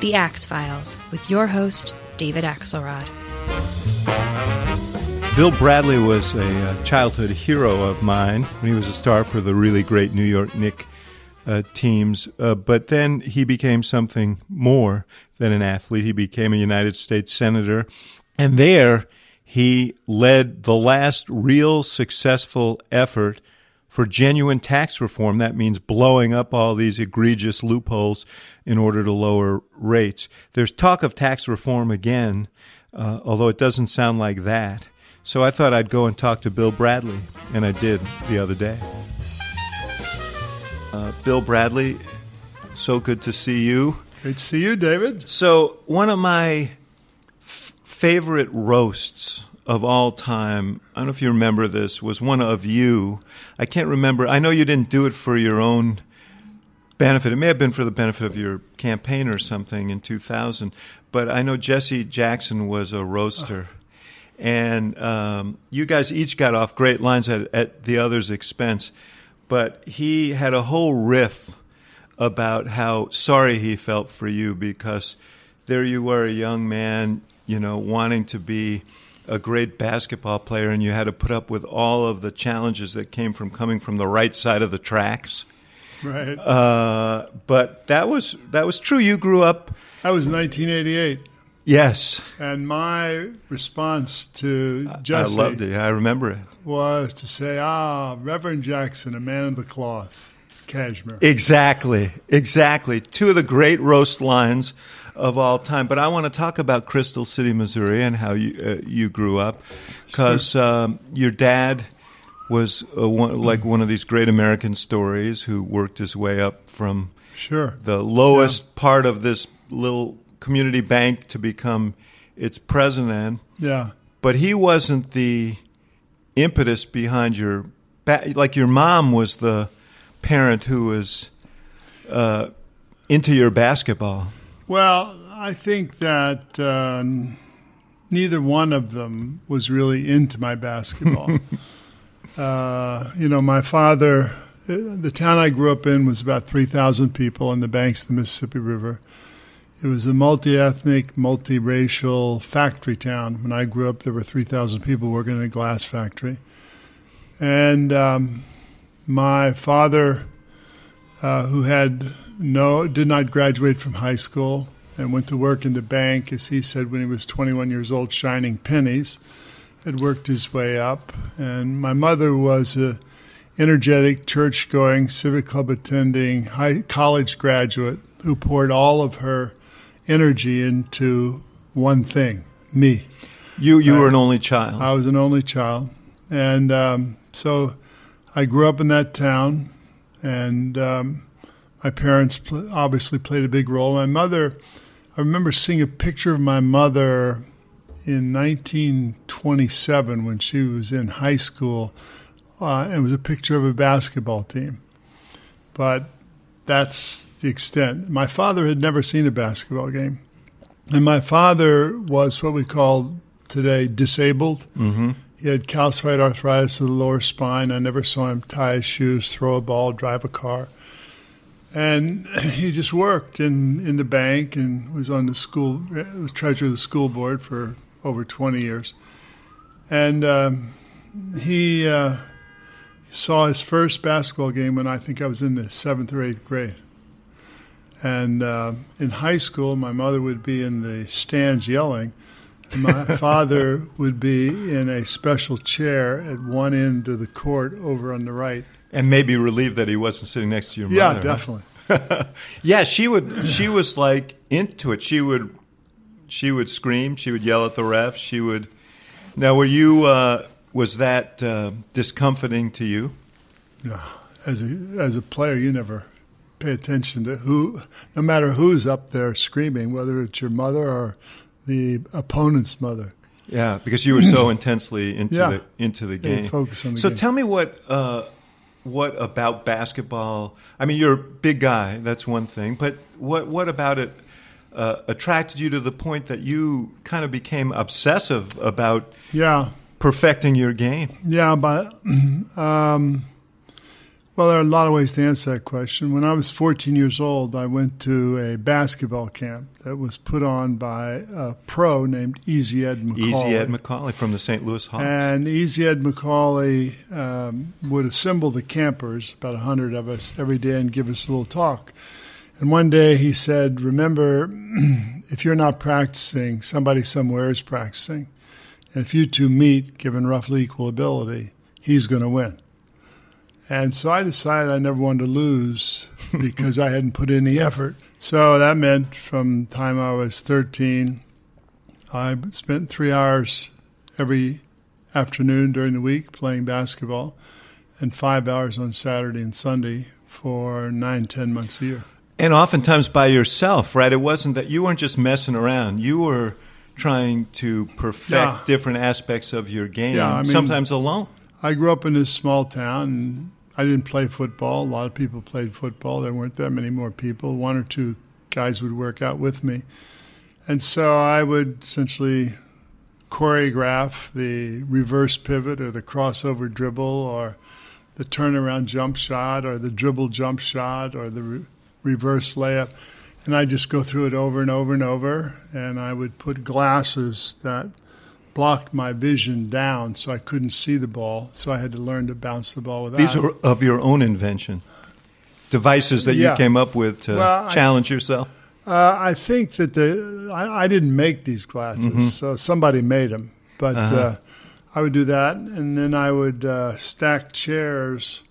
The Axe Files, with your host, David Axelrod. Bill Bradley was a uh, childhood hero of mine when he was a star for the really great New York Knicks uh, teams. Uh, but then he became something more than an athlete. He became a United States Senator. And there he led the last real successful effort for genuine tax reform. That means blowing up all these egregious loopholes in order to lower rates. There's talk of tax reform again, uh, although it doesn't sound like that. So I thought I'd go and talk to Bill Bradley, and I did the other day. Uh, Bill Bradley, so good to see you. Great to see you, David. So, one of my f- favorite roasts of all time, I don't know if you remember this, was one of you. I can't remember. I know you didn't do it for your own benefit. It may have been for the benefit of your campaign or something in 2000, but I know Jesse Jackson was a roaster. And um, you guys each got off great lines at, at the other's expense but he had a whole riff about how sorry he felt for you because there you were, a young man, you know, wanting to be a great basketball player, and you had to put up with all of the challenges that came from coming from the right side of the tracks. Right. Uh, but that was that was true. You grew up. That was 1988. Yes. And my response to Jesse I loved it. I remember it. was to say, ah, Reverend Jackson, a man of the cloth, cashmere. Exactly. Exactly. Two of the great roast lines of all time. But I want to talk about Crystal City, Missouri, and how you uh, you grew up, because um, your dad was uh, one, like one of these great American stories who worked his way up from Sure. the lowest part of this little community bank to become its president. Yeah. But he wasn't the impetus behind your ba- like your mom was the parent who was uh, into your basketball. Well, I think that uh, neither one of them was really into my basketball. uh, you know, my father, uh, the town I grew up in was about 3,000 people on the banks of the Mississippi River. It was a multi ethnic, multiracial factory town. When I grew up, there were 3,000 people working in a glass factory. And um, my father, uh, who had no, did not graduate from high school and went to work in the bank, as he said, when he was 21 years old, shining pennies, had worked his way up. And my mother was a energetic, church going, civic club attending, high college graduate who poured all of her energy into one thing me. You you were an only child. I was an only child. And um, so I grew up in that town, and um, my parents pl- obviously played a big role. My mother, I remember seeing a picture of my mother in 1927 when she was in high school. Uh, it was a picture of a basketball team. But that's the extent. My father had never seen a basketball game. And my father was what we call today disabled. mm-hmm. He had calcified arthritis of the lower spine. I never saw him tie his shoes, throw a ball, drive a car. And he just worked in, in the bank and was on the school, was treasurer of the school board for over 20 years. And um, he uh, saw his first basketball game when I think I was in the seventh or eighth grade. And uh, in high school, my mother would be in the stands yelling, and my father would be in a special chair at one end of the court over on the right. And maybe relieved that he wasn't sitting next to your Yeah, mother. huh? definitely. yeah, she would. She was like into it. She would she would scream. She would yell at the ref. She would. Now, were you? Uh, was that uh, discomforting to you? No, as a as a player, you never pay attention to who, no matter who's up there screaming, whether it's your mother or the opponent's mother. Yeah, because you were so intensely into Yeah. the into the game. focus on the so game. tell me what uh, what about basketball? I mean, you're a big guy. That's one thing. But what what about it uh, attracted you to the point that you kind of became obsessive about Yeah, perfecting your game? yeah, but um, well, there are a lot of ways to answer that question. When I was 14 years old, I went to a basketball camp that was put on by a pro named Easy Ed Macauley. Easy Ed Macauley from the St. Louis Hawks. And Easy Ed Macauley um, would assemble the campers, about a hundred of us, every day and give us a little talk. And one day he said, "Remember, if you're not practicing, somebody somewhere is practicing, and if you two meet, given roughly equal ability, he's going to win." And so I decided I never wanted to lose because I hadn't put in the effort. So that meant from the time I was 13, I spent three hours every afternoon during the week playing basketball and five hours on Saturday and Sunday for nine, ten months a year. And oftentimes by yourself, right? It wasn't that you weren't just messing around. You were trying to perfect Yeah. different aspects of your game, Yeah, I mean- sometimes alone. I grew up in this small town and I didn't play football. A lot of people played football. There weren't that many more people. One or two guys would work out with me. And so I would essentially choreograph the reverse pivot or the crossover dribble or the turnaround jump shot or the dribble jump shot or the re- reverse layup. And I just go through it over and over and over. And I would put glasses that blocked my vision down so I couldn't see the ball. So I had to learn to bounce the ball without. These are of your own invention. Devices that you came up with to Well, I- challenge yourself. Uh, I think that the I, I didn't make these glasses, Mm-hmm. so somebody made them. But Uh-huh. uh, I would do that, and then I would uh, stack chairs,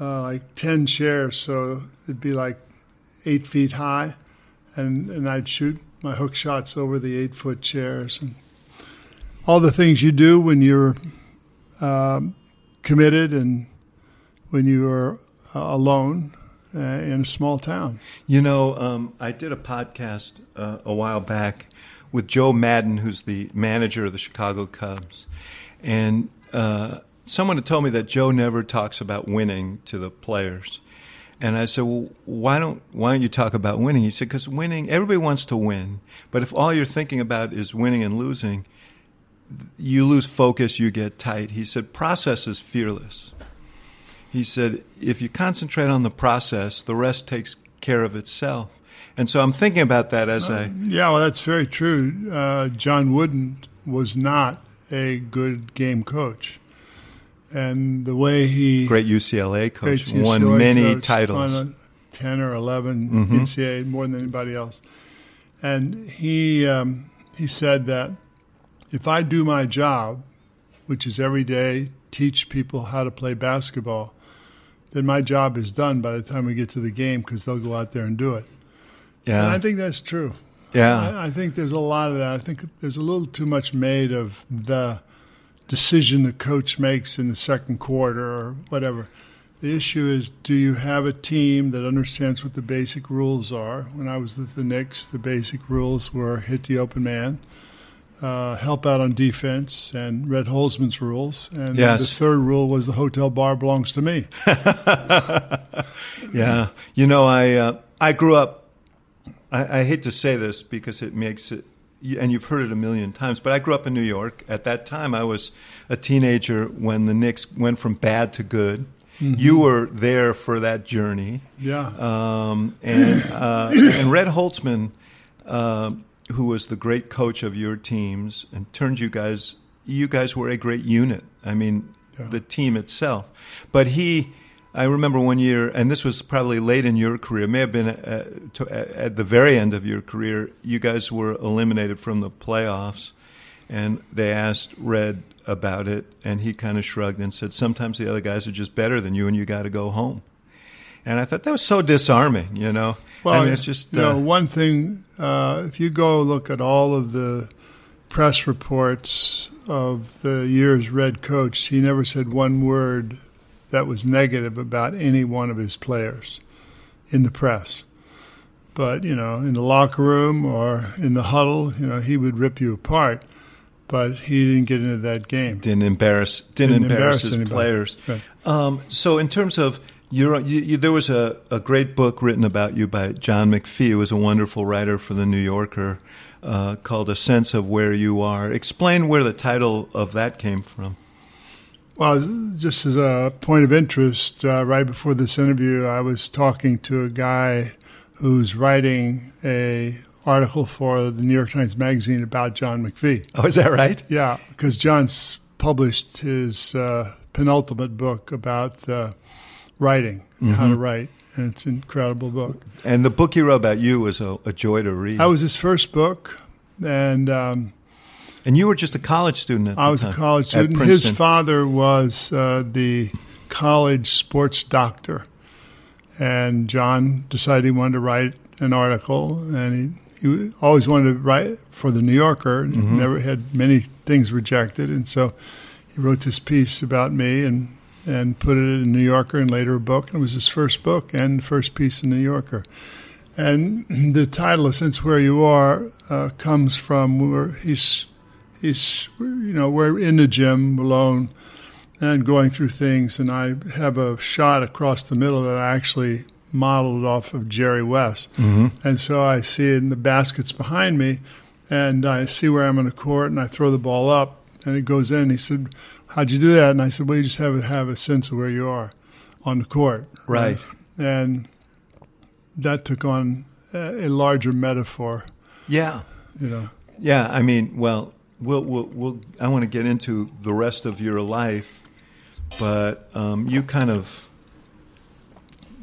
uh, like ten chairs, so it'd be like eight feet high, and and I'd shoot my hook shots over the eight foot chairs, and all the things you do when you're um, committed and when you are uh, alone uh, in a small town. You know, um, I did a podcast uh, a while back with Joe Maddon, who's the manager of the Chicago Cubs, and uh, someone had told me that Joe never talks about winning to the players. And I said, "Well, why don't why don't you talk about winning?" He said, "Because winning, everybody wants to win, but if all you're thinking about is winning and losing, you lose focus, you get tight." He said, "Process is fearless." He said, if you concentrate on the process, the rest takes care of itself. And so I'm thinking about that as I. Yeah, well, that's very true. Uh, John Wooden was not a good game coach, and the way he Great UCLA coach, great won many coach, titles. won ten or 11 Mm-hmm. NCAA more than anybody else, and he um, he said that if I do my job, which is every day teach people how to play basketball, then my job is done by the time we get to the game because they'll go out there and do it. And Yeah, I think that's true. yeah, I, I think there's a lot of that. I think there's a little too much made of the decision the coach makes in the second quarter or whatever. The issue is do you have a team that understands what the basic rules are? When I was with the Knicks, the basic rules were hit the open man, uh, help out on defense, and Red Holzman's rules. And Yes. the third rule was the hotel bar belongs to me. yeah. You know, I uh, I grew up. I, I hate to say this because it makes it, and you've heard it a million times. But I grew up in New York. At that time, I was a teenager when the Knicks went from bad to good. You were there for that journey. Yeah. Um, and, uh, and Red Holzman, uh, who was the great coach of your teams and turned you guys, you guys were a great unit. I mean, Yeah. the team itself. But he, I remember one year, and this was probably late in your career, may have been uh, to, at the very end of your career, you guys were eliminated from the playoffs. And they asked Red about it, and he kind of shrugged and said, Sometimes the other guys are just better than you, and you got to go home. And I thought that was so disarming, you know. Well, I mean, it's just you know uh, one thing uh, if you go look at all of the press reports of the year's Red coach, he never said one word that was negative about any one of his players in the press. But, you know, in the locker room or in the huddle, you know, he would rip you apart. But he didn't get into that game. Didn't embarrass. Didn't, Didn't embarrass, embarrass his anybody. players. Right. Um, so, in terms of your, you, you, there was a, a great book written about you by John McPhee, who was a wonderful writer for the New Yorker, uh, called "A Sense of Where You Are." Explain where the title of that came from. Well, just as a point of interest, uh, right before this interview, I was talking to a guy who's writing a article for the New York Times Magazine about John McPhee. Oh, is that right? Yeah, because John's published his uh, penultimate book about uh, writing, how to write, and it's an incredible book. And the book he wrote about you was a, a joy to read. That was his first book, and um, and you were just a college student at I was a college student. His father was uh, the college sports doctor, and John decided he wanted to write an article, and he, he always wanted to write for the New Yorker. and Mm-hmm. Never had many things rejected, and so he wrote this piece about me and and put it in New Yorker and later a book. And it was his first book and first piece in New Yorker. And the title, "Since Where You Are," uh, comes from where he's he's you know we're in the gym alone and going through things, and I have a shot across the middle that I actually modeled off of Jerry West, and so I see it in the baskets behind me, and I see where I'm in the court, and I throw the ball up, and it goes in. He said, "How'd you do that?" And I said, "Well, you just have to have a sense of where you are on the court, Right. And that took on a a larger metaphor, Yeah, you know. yeah. I mean, well, we'll, we'll, we'll I want to get into the rest of your life, but um, you kind of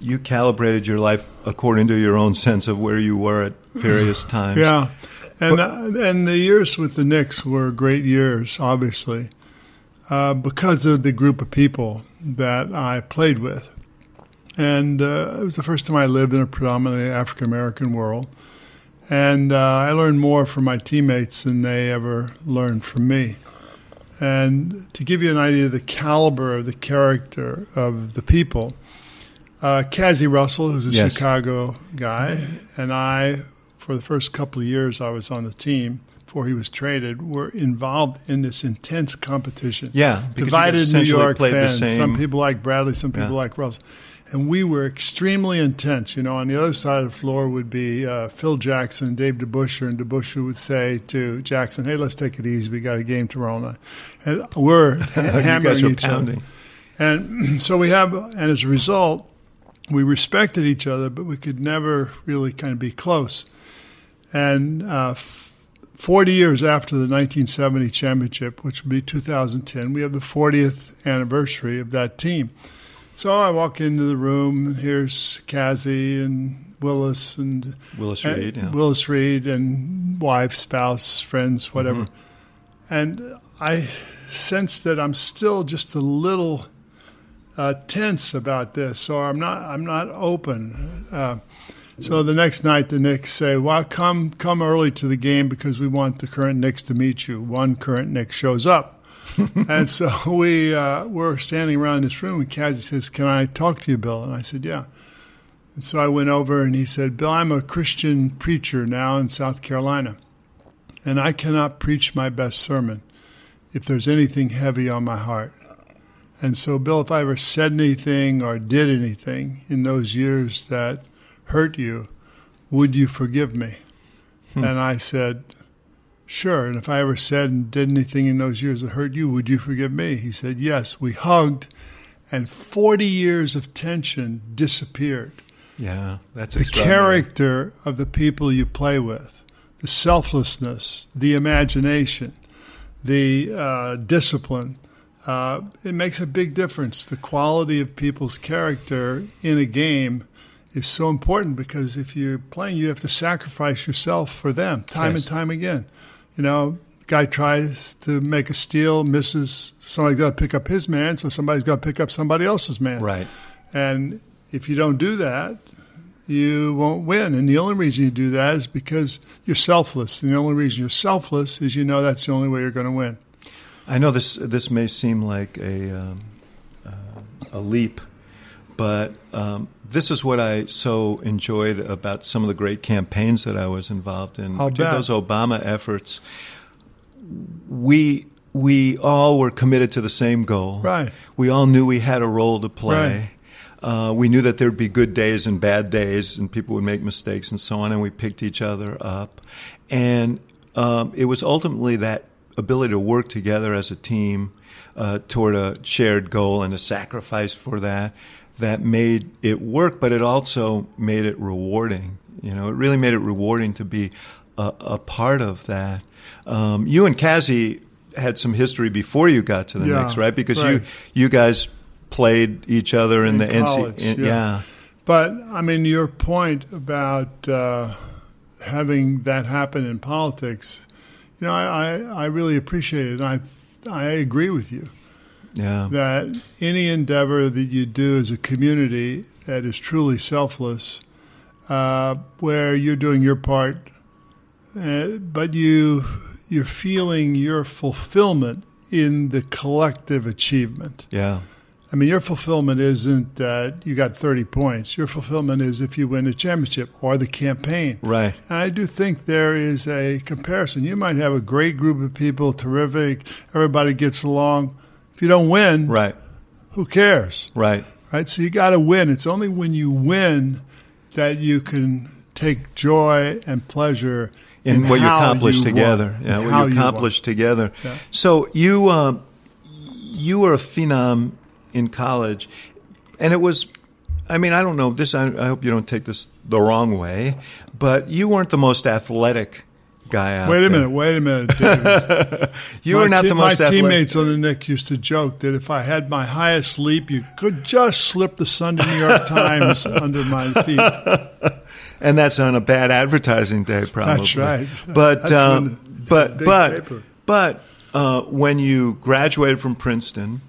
you calibrated your life according to your own sense of where you were at various times. Yeah, and uh, and the years with the Knicks were great years, obviously, uh, because of the group of people that I played with, and uh, it was the first time I lived in a predominantly African American world, and uh, I learned more from my teammates than they ever learned from me. And to give you an idea of the caliber of the character of the people, uh, Cazzie Russell, who's a Yes. Chicago guy, and I, for the first couple of years I was on the team before he was traded, were involved in this intense competition. Yeah, divided New York fans. Some people like Bradley, some people Yeah. like Russell. And we were extremely intense. You know, on the other side of the floor would be uh, Phil Jackson Dave DeBusschere, and DeBusschere would say to Jackson, "Hey, let's take it easy. We got a game tomorrow night." And we're you hammering each other. And so we have, and as a result, we respected each other, but we could never really kind of be close. And uh, 40 years after the 1970 championship, which will be 2010, we have the 40th anniversary of that team. So I walk into the room, and here's Cazzie and Willis and Willis and Reed. Yeah. Willis Reed and wife, spouse, friends, whatever. And I sense that I'm still just a little uh, tense about this, or I'm not. I'm not open. Uh, so the next night, the Knicks say, "Well, come come early to the game because we want the current Knicks to meet you." One current Knicks shows up, and so we uh, we're standing around this room, and Cazzie says, "Can I talk to you, Bill?" And I said, "Yeah." And so I went over, and he said, "Bill, I'm a Christian preacher now in South Carolina, and I cannot preach my best sermon if there's anything heavy on my heart." And so, Bill, if I ever said anything or did anything in those years that hurt you, would you forgive me? And I said, Sure. And if I ever said and did anything in those years that hurt you, would you forgive me? He said, Yes. We hugged, and 40 years of tension disappeared. yeah, that's a The character of the people you play with, the selflessness, the imagination, the uh, discipline, uh, it makes a big difference. The quality of people's character in a game is so important because if you're playing, you have to sacrifice yourself for them time Yes. and time again. You know, guy tries to make a steal, misses. Somebody's got to pick up his man, so somebody's got to pick up somebody else's man. Right. And if you don't do that, you won't win. And the only reason you do that is because you're selfless. And the only reason you're selfless is you know that's the only way you're going to win. I know this this may seem like a um, uh, a leap, but um, this is what I so enjoyed about some of the great campaigns that I was involved in. Those Obama efforts, we we all were committed to the same goal. Right. We all knew we had a role to play. Right. Uh, we knew that there'd be good days and bad days, and people would make mistakes and so on, and we picked each other up. And um, it was ultimately that ability to work together as a team uh, toward a shared goal and a sacrifice for that that made it work, but it also made it rewarding. You know, it really made it rewarding to be a, a part of that. Um, you and Cazzie had some history before you got to the Yeah, Knicks, right? Because right. you you guys played each other in, In the college, NC. in- yeah. yeah. But I mean, your point about uh, having that happen in politics, you know, I, I, I really appreciate it. And I, I agree with you yeah, that any endeavor that you do as a community that is truly selfless, uh, where you're doing your part, uh, but you you're feeling your fulfillment in the collective achievement. yeah, I mean, your fulfillment isn't that you got 30 points. Your fulfillment is if you win a championship or the campaign. right, And I do think there is a comparison. You might have a great group of people, terrific, everybody gets along. You don't win, right, who cares? right. Right? So you got to win. It's only when you win that you can take joy and pleasure in what you how accomplished you together. won, Yeah, what you you accomplished together. Yeah. So you uh, you were a phenom in college, and it was. I mean, I don't know this. I, I hope you don't take this the wrong way, but you weren't the most athletic guy out Wait a there. minute, wait a minute. David. You my were not te- the most My athletic. teammates on the Knicks used to joke that if I had my highest leap, you could just slip the Sunday New York Times under my feet. and that's on a bad advertising day, probably. That's right. But um, when- but but paper. but uh, when you graduated from Princeton,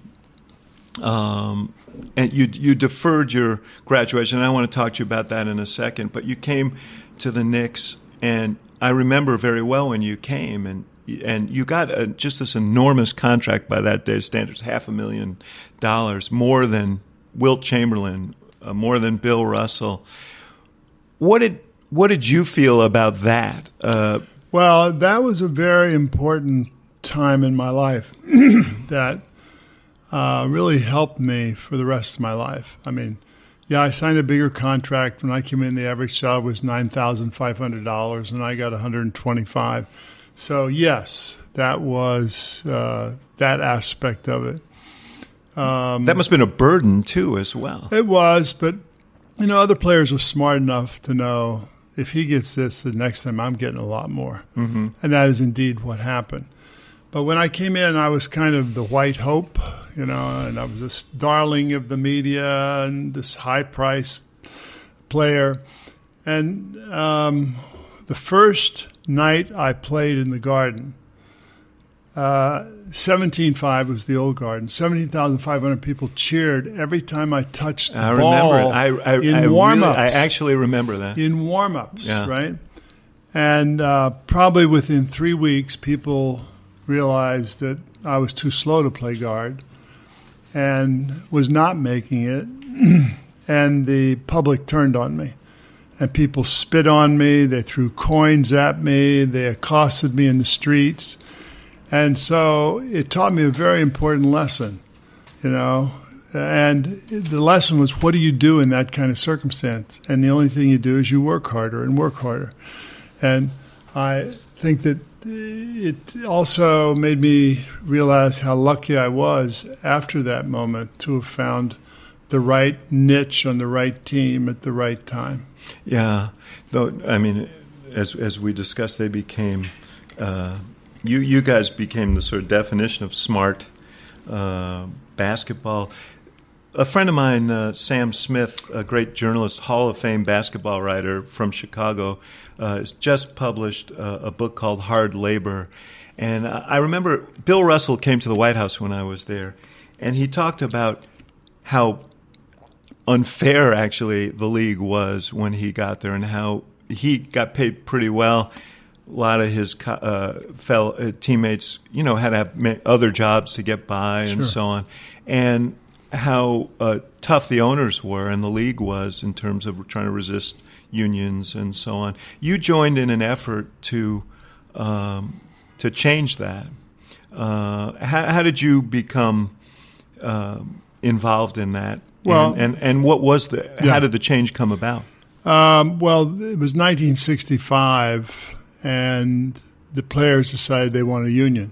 um, and you you deferred your graduation. I want to talk to you about that in a second. But you came to the Knicks, and I remember very well when you came and. And you got a, just this enormous contract by that day's standards, half a million dollars, more than Wilt Chamberlain, uh, more than Bill Russell. What did what did you feel about that? Uh, Well, that was a very important time in my life that uh, really helped me for the rest of my life. I mean, yeah, I signed a bigger contract when I came in. The average job was nine thousand five hundred dollars, and I got one hundred twenty-five. So yes, that was uh, that aspect of it. that must have been a burden too, as well. It was, but you know, other players were smart enough to know if he gets this, the next time I'm getting a lot more, mm-hmm. and that is indeed what happened. But when I came in, I was kind of the white hope, you know, and I was this darling of the media and this high-priced player. And um, the first night I played in the Garden, uh, 17.5 was the old Garden. 17,500 people cheered every time I touched the I ball remember it. I, I, in I warm-ups I actually remember that. in warm-ups, Yeah. right? And uh, probably within three weeks, people realized that I was too slow to play guard and was not making it. and the public turned on me. And people spit on me. They threw coins at me. They accosted me in the streets. And so it taught me a very important lesson, you know. And the lesson was what do you do in that kind of circumstance? And the only thing you do is you work harder and work harder. And I think that it also made me realize how lucky I was after that moment to have found the right niche on the right team at the right time. Yeah, though I mean, as as we discussed, they became uh, you you guys became the sort of definition of smart uh, basketball. A friend of mine, uh, Sam Smith, a great journalist, Hall of Fame basketball writer from Chicago, uh, has just published uh, a book called Hard Labor. And I remember Bill Russell came to the White House when I was there, and he talked about how unfair actually the league was when he got there, and how he got paid pretty well. A lot of his uh, fellow uh, teammates, you know, had to have other jobs to get by and Sure. so on, and how uh, tough the owners were and the league was in terms of trying to resist unions and so on. You joined in an effort to um, to change that. Uh, how, how did you become um involved in that? Well- and, and and what was the Yeah. how did the change come about? Um, well, it was 1965, and the players decided they wanted a union.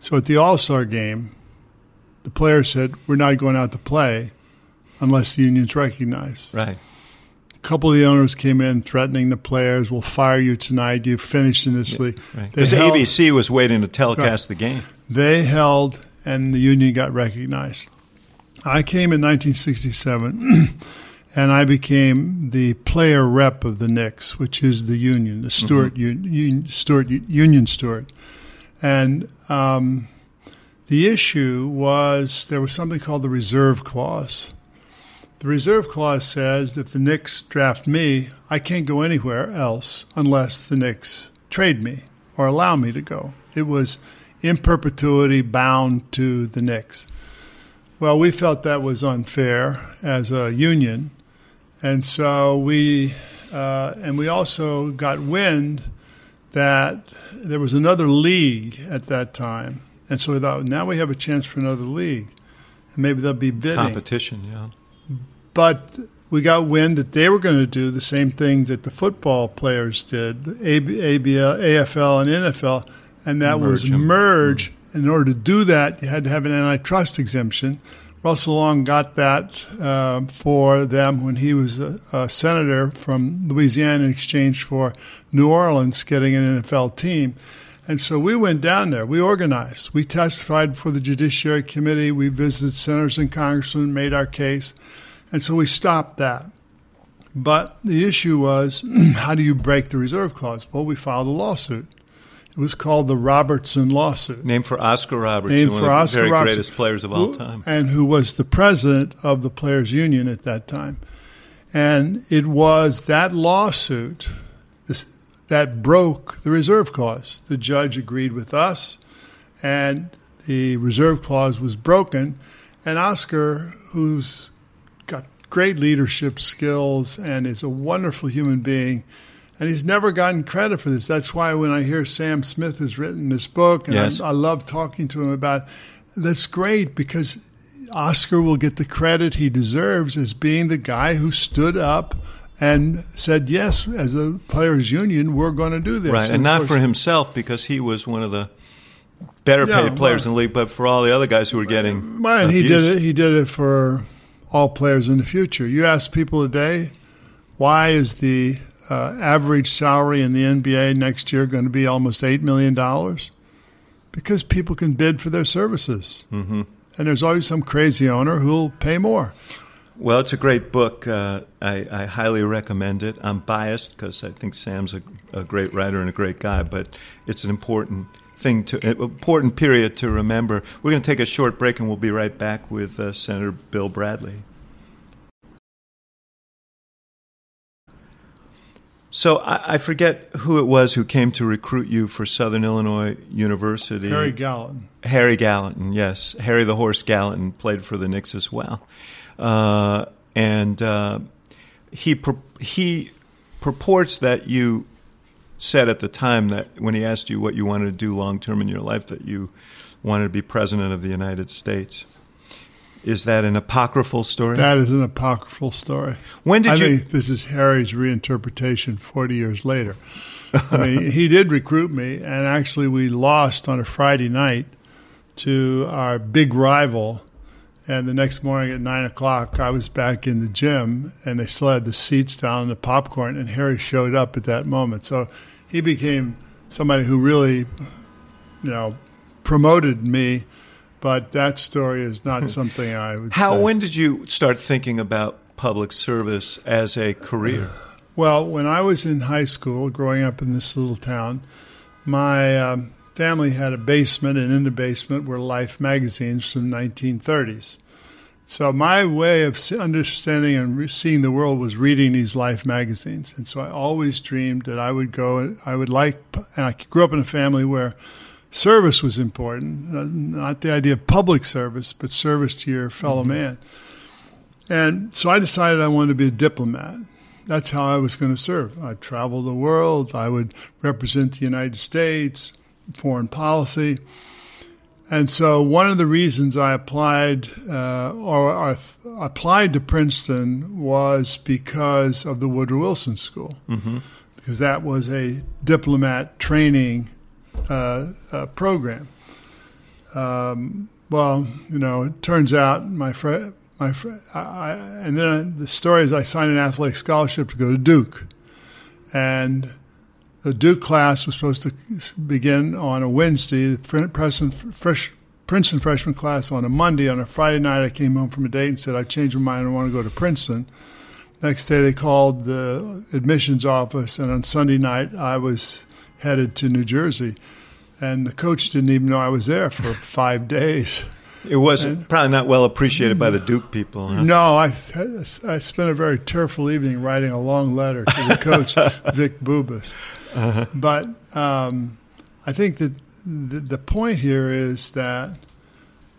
So at the All Star game, the players said, "We're not going out to play unless the union's recognized." Right. A couple of the owners came in threatening the players, "We'll fire you tonight. You finished in this league." Right. Because held- ABC was waiting to telecast the game. They held, and the union got recognized. I came in 1967, and I became the player rep of the Knicks, which is the union, the Steward, un, un, Steward Union Steward. And um, the issue was there was something called the reserve clause. The reserve clause says if the Knicks draft me, I can't go anywhere else unless the Knicks trade me or allow me to go. It was in perpetuity bound to the Knicks. Well, we felt that was unfair as a union, and so we uh, and we also got wind that there was another league at that time, and so we thought now we have a chance for another league, and maybe they'll be bidding. Competition, yeah. But we got wind that they were going to do the same thing that the football players did, AB, ABL, AFL, and NFL, and that was Merge 'em. merge. In order to do that, you had to have an antitrust exemption. Russell Long got that um, for them when he was a, a senator from Louisiana in exchange for New Orleans getting an NFL team. And so we went down there. We organized. We testified for the Judiciary Committee. We visited senators and congressmen, made our case. And so we stopped that. But the issue was how do you break the reserve clause? Well, we filed a lawsuit. It was called the Robertson lawsuit. Named for Oscar Robertson, Named one for of the Oscar very Robertson, greatest players of all time. And who was the president of the Players Union at that time. And it was that lawsuit that broke the reserve clause. The judge agreed with us, and the reserve clause was broken. And Oscar, who's got great leadership skills and is a wonderful human being, and he's never gotten credit for this. That's why when I hear Sam Smith has written this book, and Yes. I, I love talking to him about, it, that's great because Oscar will get the credit he deserves as being the guy who stood up and said, "Yes, as a players' union, we're going to do this." Right, and of not course- for himself because he was one of the better Yeah, paid players right. in the league, but for all the other guys who were getting. Well, he did it. He did it for all players in the future. You ask people today, why is the uh, average salary in the NBA next year going to be almost eight million dollars? Because people can bid for their services, mm-hmm. and there's always some crazy owner who'll pay more. Well, it's a great book. Uh, I, I highly recommend it. I'm biased because I think Sam's a, a great writer and a great guy, but it's an important thing to an important period to remember. We're going to take a short break, and we'll be right back with uh, Senator Bill Bradley. So I, I forget who it was who came to recruit you for Southern Illinois University. Harry Gallatin. Harry Gallatin, yes. Harry the Horse Gallatin played for the Knicks as well. Uh, and uh, he, pur- he purports that you said at the time that when he asked you what you wanted to do long term in your life, that you wanted to be president of the United States. Is that an apocryphal story? That is an apocryphal story. when did I you? think this is Harry's reinterpretation 40 years later. I mean, he did recruit me, and actually, we lost on a Friday night to our big rival. And the next morning at nine o'clock, I was back in the gym, and they still had the seats down and the popcorn, and Harry showed up at that moment. So he became somebody who really, you know, promoted me. But that story is not something I would How? say. When did you start thinking about public service as a career? Well, when I was in high school, growing up in this little town, my um, family had a basement, and in the basement were Life magazines from 1930s. So my way of understanding and seeing the world was reading these Life magazines, and so I always dreamed that I would go. I would like, and I grew up in a family where service was important, uh, not the idea of public service, but service to your fellow man. And so I decided I wanted to be a diplomat. That's how I was going to serve. I'd travel the world. I would represent the United States, foreign policy. And so one of the reasons I applied uh, or, or th- applied to Princeton was because of the Woodrow Wilson School, mm-hmm. because that was a diplomat training uh, uh, program. Um, well, you know, it turns out my friend, my friend, I, I, and then the story is I signed an athletic scholarship to go to Duke, and the Duke class was supposed to begin on a Wednesday. The Princeton, fresh, Princeton freshman class on a Monday. On a Friday night, I came home from a date and said I changed my mind. I want to go to Princeton. Next day, they called the admissions office, and on Sunday night, I was headed to New Jersey. And the coach didn't even know I was there for five days. It was probably not well appreciated by the Duke people. Huh? No, I, I spent a very tearful evening writing a long letter to the coach, Vic Bubas. Uh-huh. But um, I think that the, the, point here is that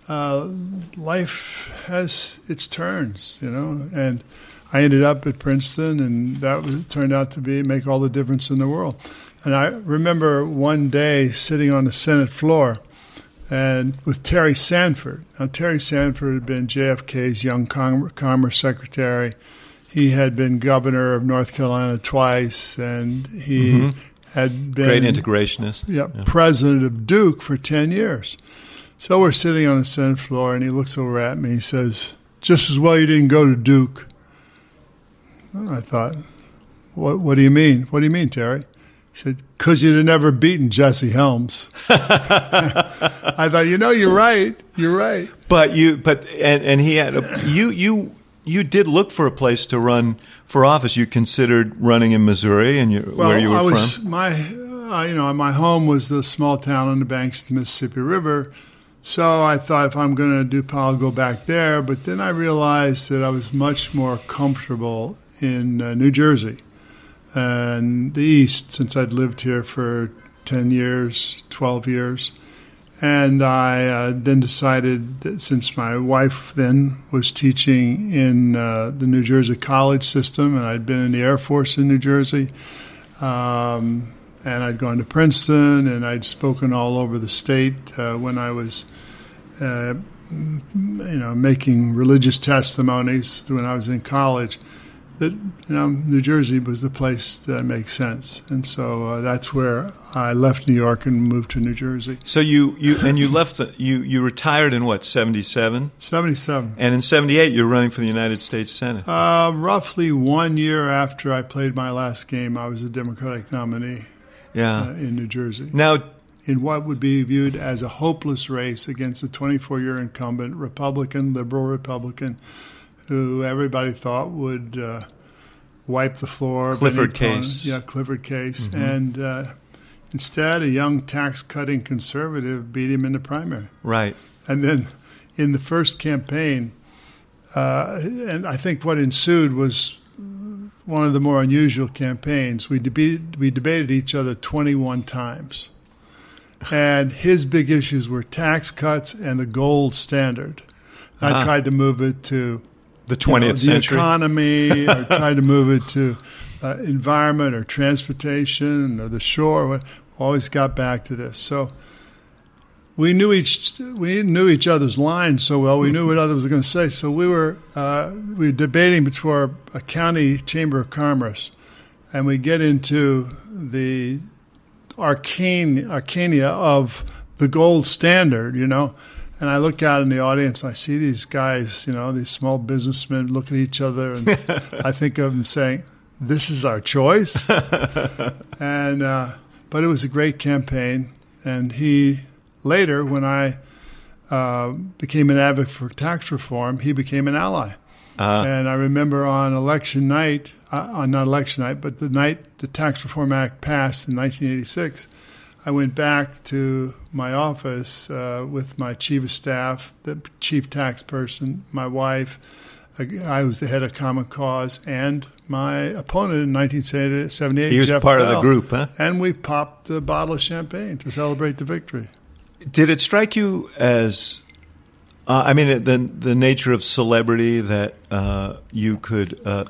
uh, life has its turns, you know, and I ended up at Princeton, and that was, turned out to be make all the difference in the world. And I remember one day sitting on the Senate floor and with Terry Sanford. Now, Terry Sanford had been JFK's young com- commerce secretary. He had been governor of North Carolina twice, and he mm-hmm. had been great integrationist. Yeah, yeah, president of Duke for ten years. So we're sitting on the Senate floor, and he looks over at me. He says, "Just as well you didn't go to Duke." I thought, "What? What do you mean? What do you mean, Terry?" He said, because you'd have never beaten Jesse Helms. I thought, you know, you're right. You're right. But you, but and, and he had a, you you you did look for a place to run for office. You considered running in Missouri, and you, well, where you were I was, from. My, uh, you know, my home was the small town on the banks of the Mississippi River. So I thought if I'm going to do, I'll go back there. But then I realized that I was much more comfortable in uh, New Jersey and the East since I'd lived here for 10 years, 12 years. And I uh, then decided that since my wife then was teaching in uh, the New Jersey college system, and I'd been in the Air Force in New Jersey, um, and I'd gone to Princeton, and I'd spoken all over the state uh, when I was, uh, you know, making religious testimonies when I was in college that you know New Jersey was the place that makes sense, and so uh, that's where I left New York and moved to New Jersey. So you you and you left the, you you retired in what seventy seven? Seventy seven. And in seventy eight, you're running for the United States Senate. Uh, roughly one year after I played my last game, I was a Democratic nominee. Yeah. Uh, in New Jersey. Now. In what would be viewed as a hopeless race against a 24 year incumbent Republican, liberal Republican, who everybody thought would uh, wipe the floor. Clifford Case. Yeah, Clifford Case. Mm-hmm. And uh, instead, a young tax cutting conservative beat him in the primary. Right. And then in the first campaign, uh, and I think what ensued was one of the more unusual campaigns. We, deb- we debated each other 21 times. And his big issues were tax cuts and the gold standard. Uh-huh. I tried to move it to the 20th you know, the century. economy or try to move it to uh, environment or transportation or the shore always got back to this. So we knew each we knew each other's lines so well. We knew what others were going to say. So we were uh, we were debating before a county chamber of commerce and we get into the arcane arcania of the gold standard you know and I look out in the audience, I see these guys, you know, these small businessmen look at each other, and I think of them saying, "This is our choice." and uh, but it was a great campaign, and he later, when I uh, became an advocate for tax reform, he became an ally. Uh-huh. And I remember on election night, uh, on not election night, but the night the Tax Reform Act passed in 1986, I went back to my office uh, with my chief of staff, the chief tax person, my wife. I was the head of Common Cause, and my opponent in 1978. He was Jeff part Bell. of the group, huh? And we popped a bottle of champagne to celebrate the victory. Did it strike you as, uh, I mean, the the nature of celebrity that uh, you could uh,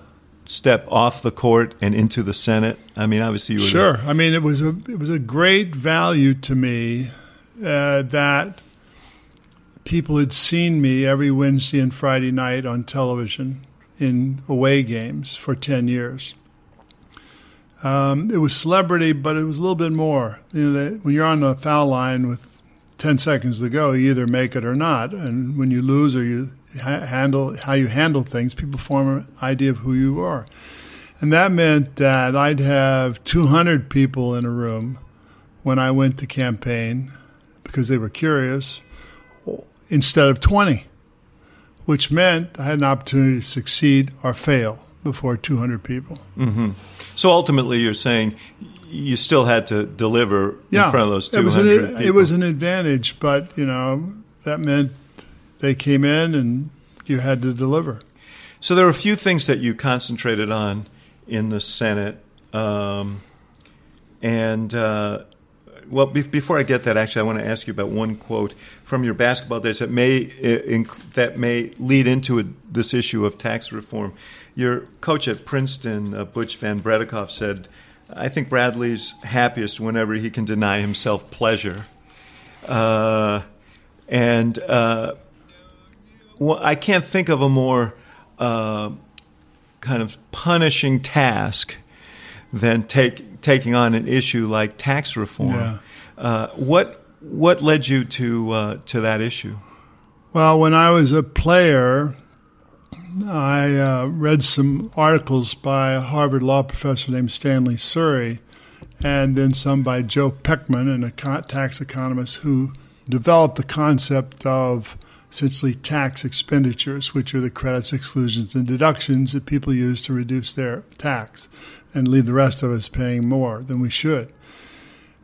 step off the court and into the Senate? I mean, obviously you were sure. I mean, it was a it was a great value to me uh, that people had seen me every Wednesday and Friday night on television in away games for ten years. Um, it was celebrity, but it was a little bit more. You know, when you're on the foul line with ten seconds to go, you either make it or not. And when you lose or you ha- handle how you handle things, people form an idea of who you are. And that meant that I'd have 200 people in a room when I went to campaign because they were curious instead of 20, which meant I had an opportunity to succeed or fail before 200 people. Mm-hmm. So ultimately, you're saying you still had to deliver yeah, in front of those 200 it was, an, people. it was an advantage, but you know that meant they came in and you had to deliver. So there were a few things that you concentrated on in the Senate, um, and uh, well, be- before I get that, actually, I want to ask you about one quote from your basketball days that may inc- that may lead into a, this issue of tax reform. Your coach at Princeton, uh, Butch Van Breda Kolff, said, "I think Bradley's happiest whenever he can deny himself pleasure." Uh, and uh, well, I can't think of a more uh, kind of punishing task than take, taking on an issue like tax reform. Yeah. Uh, what what led you to uh, to that issue? Well, when I was a player, I uh, read some articles by a Harvard law professor named Stanley Surrey, and then some by Joe Pechman, an econ- tax economist who developed the concept of essentially tax expenditures, which are the credits, exclusions, and deductions that people use to reduce their tax and leave the rest of us paying more than we should.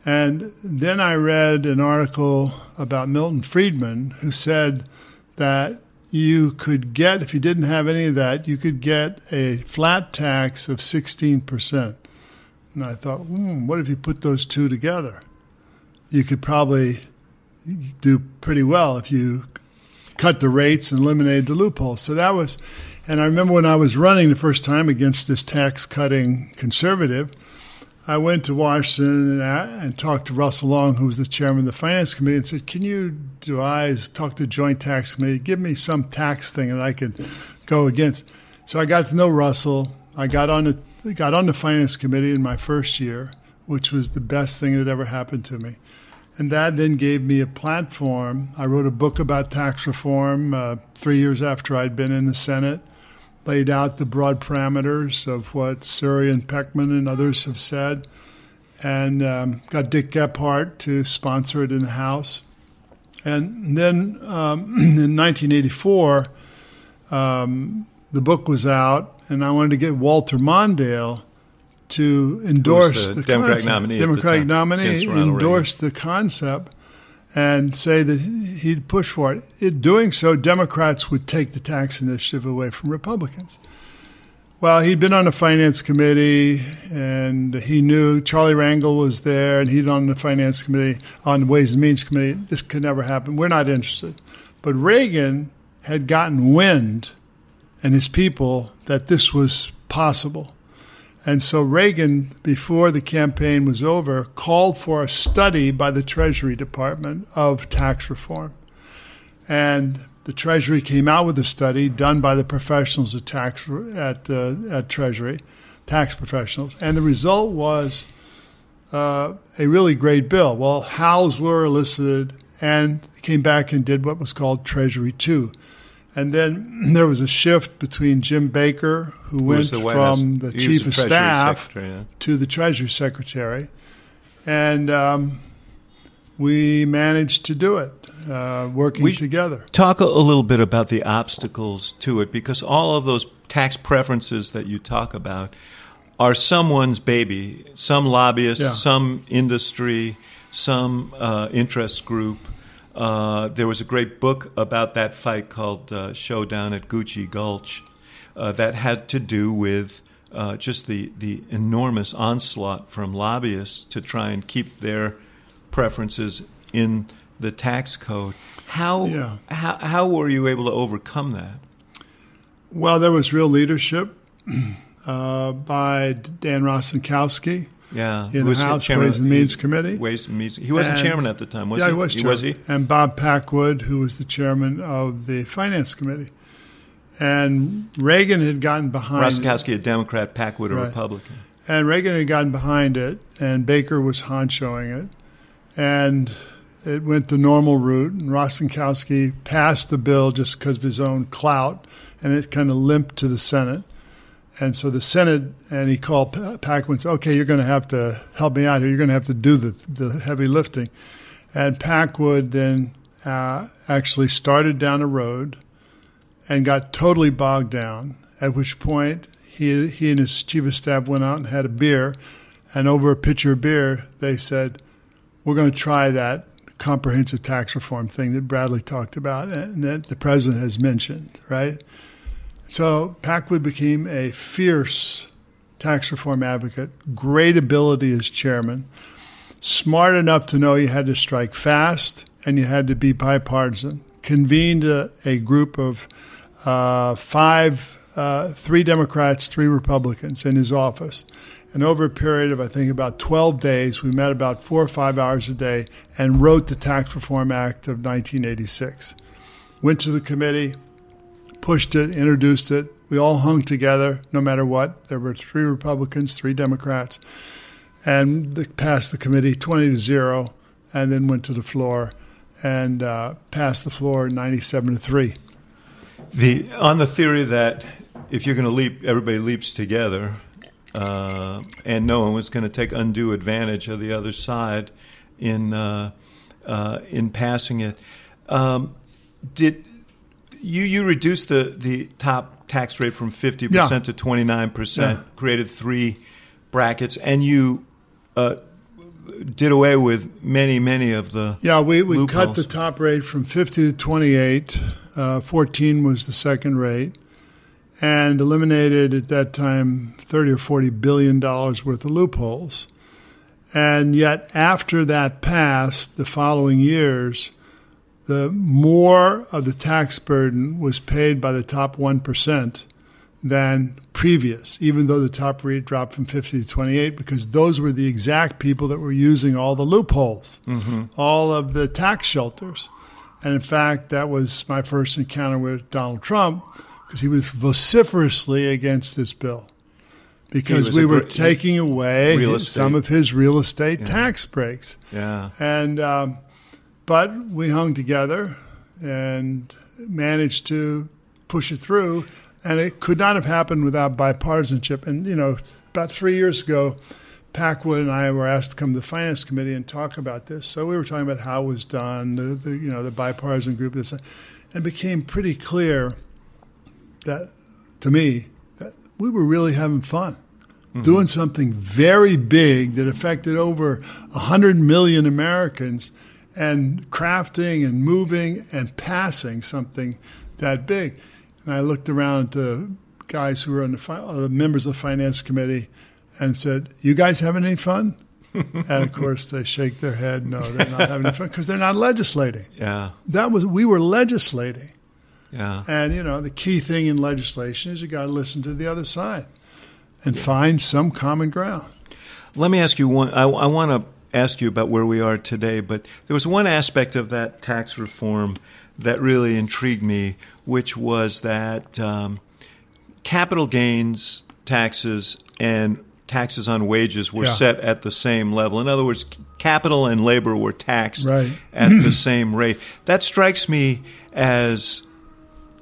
And then I read an article about Milton Friedman who said that you could get, if you didn't have any of that, you could get a flat tax of 16%. And I thought, hmm, what if you put those two together? You could probably do pretty well if you cut the rates and eliminated the loopholes. So that was, and I remember when I was running the first time against this tax cutting conservative, I went to Washington and, and, talked to Russell Long, who was the chairman of the Finance Committee, and said, Can you devise, talk to Joint Tax Committee, give me some tax thing that I could go against? So I got to know Russell. I got on the, got on the Finance Committee in my first year, which was the best thing that ever happened to me. And that then gave me a platform. I wrote a book about tax reform uh, three years after I'd been in the Senate, laid out the broad parameters of what Surrey and Pechman and others have said, and um, got Dick Gephardt to sponsor it in the House. And then um, in 1984, um, the book was out, and I wanted to get Walter Mondale to endorse the the, Democratic concept. nominee Democratic nominee endorse the concept and say that he'd push for it. In doing so, Democrats would take the tax initiative away from Republicans. Well, he'd been on the finance committee, and he knew Charlie Rangel was there, and he'd on the finance committee, on the Ways and Means committee. This could never happen. We're not interested. But Reagan had gotten wind, and his people, that this was possible. And so Reagan, before the campaign was over, called for a study by the Treasury Department of tax reform. And the Treasury came out with a study done by the professionals at tax at uh, at Treasury, tax professionals, and the result was uh, a really great bill. Well, howls were elicited, and came back and did what was called Treasury Two. And then there was a shift between Jim Baker, who, who went the from the chief of staff yeah. to the Treasury Secretary, and um, we managed to do it, uh, working we together. Talk a, a little bit about the obstacles to it, because all of those tax preferences that you talk about are someone's baby. Some lobbyist, Yeah. some industry some uh, interest group. Uh, there was a great book about that fight called uh, Showdown at Gucci Gulch uh, that had to do with uh, just the, the enormous onslaught from lobbyists to try and keep their preferences in the tax code. How, Yeah. how, how were you able to overcome that? Well, there was real leadership uh, by Dan Rostenkowski Yeah, in Was the he House chairman- Ways and Means Committee. Ways and Means. He wasn't And- chairman at the time, was yeah, he? he was. Was he? chairman. And Bob Packwood, who was the chairman of the Finance Committee. And Reagan had gotten behind Rostenkowski, a Democrat, Packwood, a Right. Republican. And Reagan had gotten behind it, and Baker was honchoing it. And it went the normal route, and Rostenkowski passed the bill just because of his own clout, and it kind of limped to the Senate. And so the Senate, and he called Pa- Packwood and said, okay, you're going to have to help me out here. You're going to have to do the, the heavy lifting. And Packwood then uh, actually started down a road and got totally bogged down, at which point he, he and his chief of staff went out and had a beer. And over a pitcher of beer, they said, we're going to try that comprehensive tax reform thing that Bradley talked about and that the president has mentioned, right? So Packwood became a fierce tax reform advocate, great ability as chairman, smart enough to know you had to strike fast and you had to be bipartisan. Convened a, a group of uh, five, uh, three Democrats, three Republicans in his office. And over a period of, I think, about 12 days, we met about four or five hours a day and wrote the Tax Reform Act of 1986. Went to the committee, pushed it, introduced it. We all hung together no matter what. There were three Republicans, three Democrats, and the, passed the committee 20 to 0, and then went to the floor and uh, passed the floor 97 to 3. The on the theory that if you're going to leap, everybody leaps together, uh, and no one was going to take undue advantage of the other side in uh, uh, in passing it. Um, did you you reduced the the top tax rate from fifty Yeah. percent to twenty nine percent? Created three brackets, and you. Uh, did away with many, many of the Yeah, we, we cut the top rate from 50 to 28. Uh, 14 was the second rate, and eliminated at that time 30 or 40 billion dollars worth of loopholes. And yet, after that passed, the following years, the more of the tax burden was paid by the top 1% than previous, even though the top rate dropped from 50 to 28, because those were the exact people that were using all the loopholes, all of the tax shelters. And in fact, that was my first encounter with Donald Trump, because he was vociferously against this bill. Because we were gr- taking away some of his real estate tax breaks. yeah. And um, but we hung together and managed to push it through, and it could not have happened without bipartisanship. And you know, about three years ago, Packwood and I were asked to come to the finance committee and talk about this. So we were talking about how it was done, the, the you know the bipartisan group, this, and it became pretty clear that to me that we were really having fun mm-hmm. doing something very big that affected over 100 million Americans and crafting and moving and passing something that big. And I looked around at the guys who were on the fi- uh, the members of the finance committee and said, "You guys having any fun?" and of course, they shake their head. No, they're not having any fun because they're not legislating. Yeah. That was we were legislating. Yeah. And you know, the key thing in legislation is you got to listen to the other side and find some common ground. Let me ask you one. I, I want to ask you about where we are today, but there was one aspect of that tax reform that really intrigued me, which was that um, capital gains taxes and taxes on wages were Yeah. set at the same level. In other words, capital and labor were taxed Right. at the same rate. That strikes me as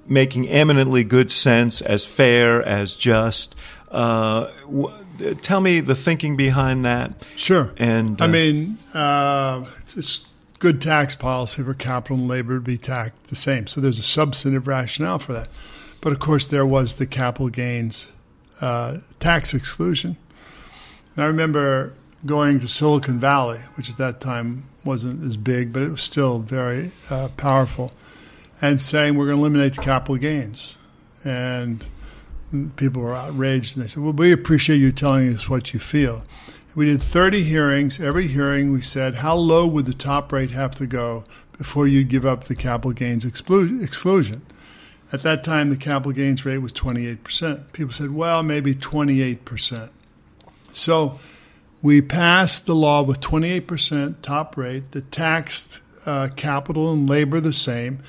making eminently good sense, as fair, as just. Uh, w- tell me the thinking behind that. Sure. And, I uh, mean, uh, it's good tax policy for capital and labor to be taxed the same. So there's a substantive rationale for that. But of course, there was the capital gains uh, tax exclusion. And I remember going to Silicon Valley, which at that time wasn't as big, but it was still very uh, powerful, and saying we're going to eliminate the capital gains. And people were outraged, and they said, "Well, we appreciate you telling us what you feel." We did 30 hearings. Every hearing, we said, "How low would the top rate have to go before you'd give up the capital gains exclusion?" At that time, the capital gains rate was 28%. People said, "Well, maybe 28%." So we passed the law with 28% top rate that taxed uh, capital and labor the same.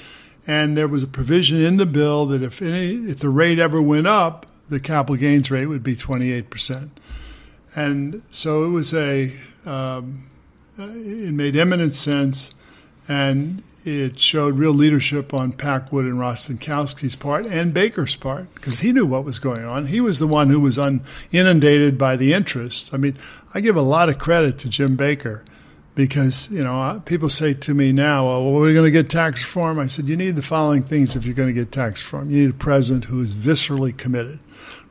And there was a provision in the bill that if any, if the rate ever went up, the capital gains rate would be 28%. And so it was a, um, it made eminent sense. And it showed real leadership on Packwood and Rostenkowski's part and Baker's part because he knew what was going on. He was the one who was un- inundated by the interest. I mean, I give a lot of credit to Jim Baker because, you know, people say to me now, well, we're going to get tax reform. I said, you need the following things if you're going to get tax reform. You need a president who is viscerally committed.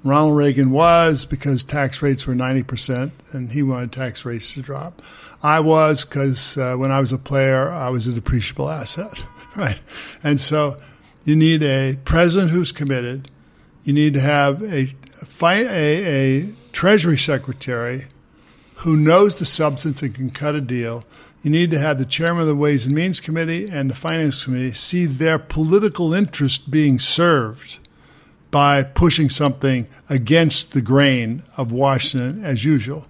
Ronald Reagan was because tax rates were 90% and he wanted tax rates to drop. I was because uh, when I was a player, I was a depreciable asset, right? And so you need a president who's committed. You need to have a, a, a treasury secretary who knows the substance and can cut a deal. You need to have the chairman of the Ways and Means Committee and the Finance Committee see their political interest being served by pushing something against the grain of Washington as usual.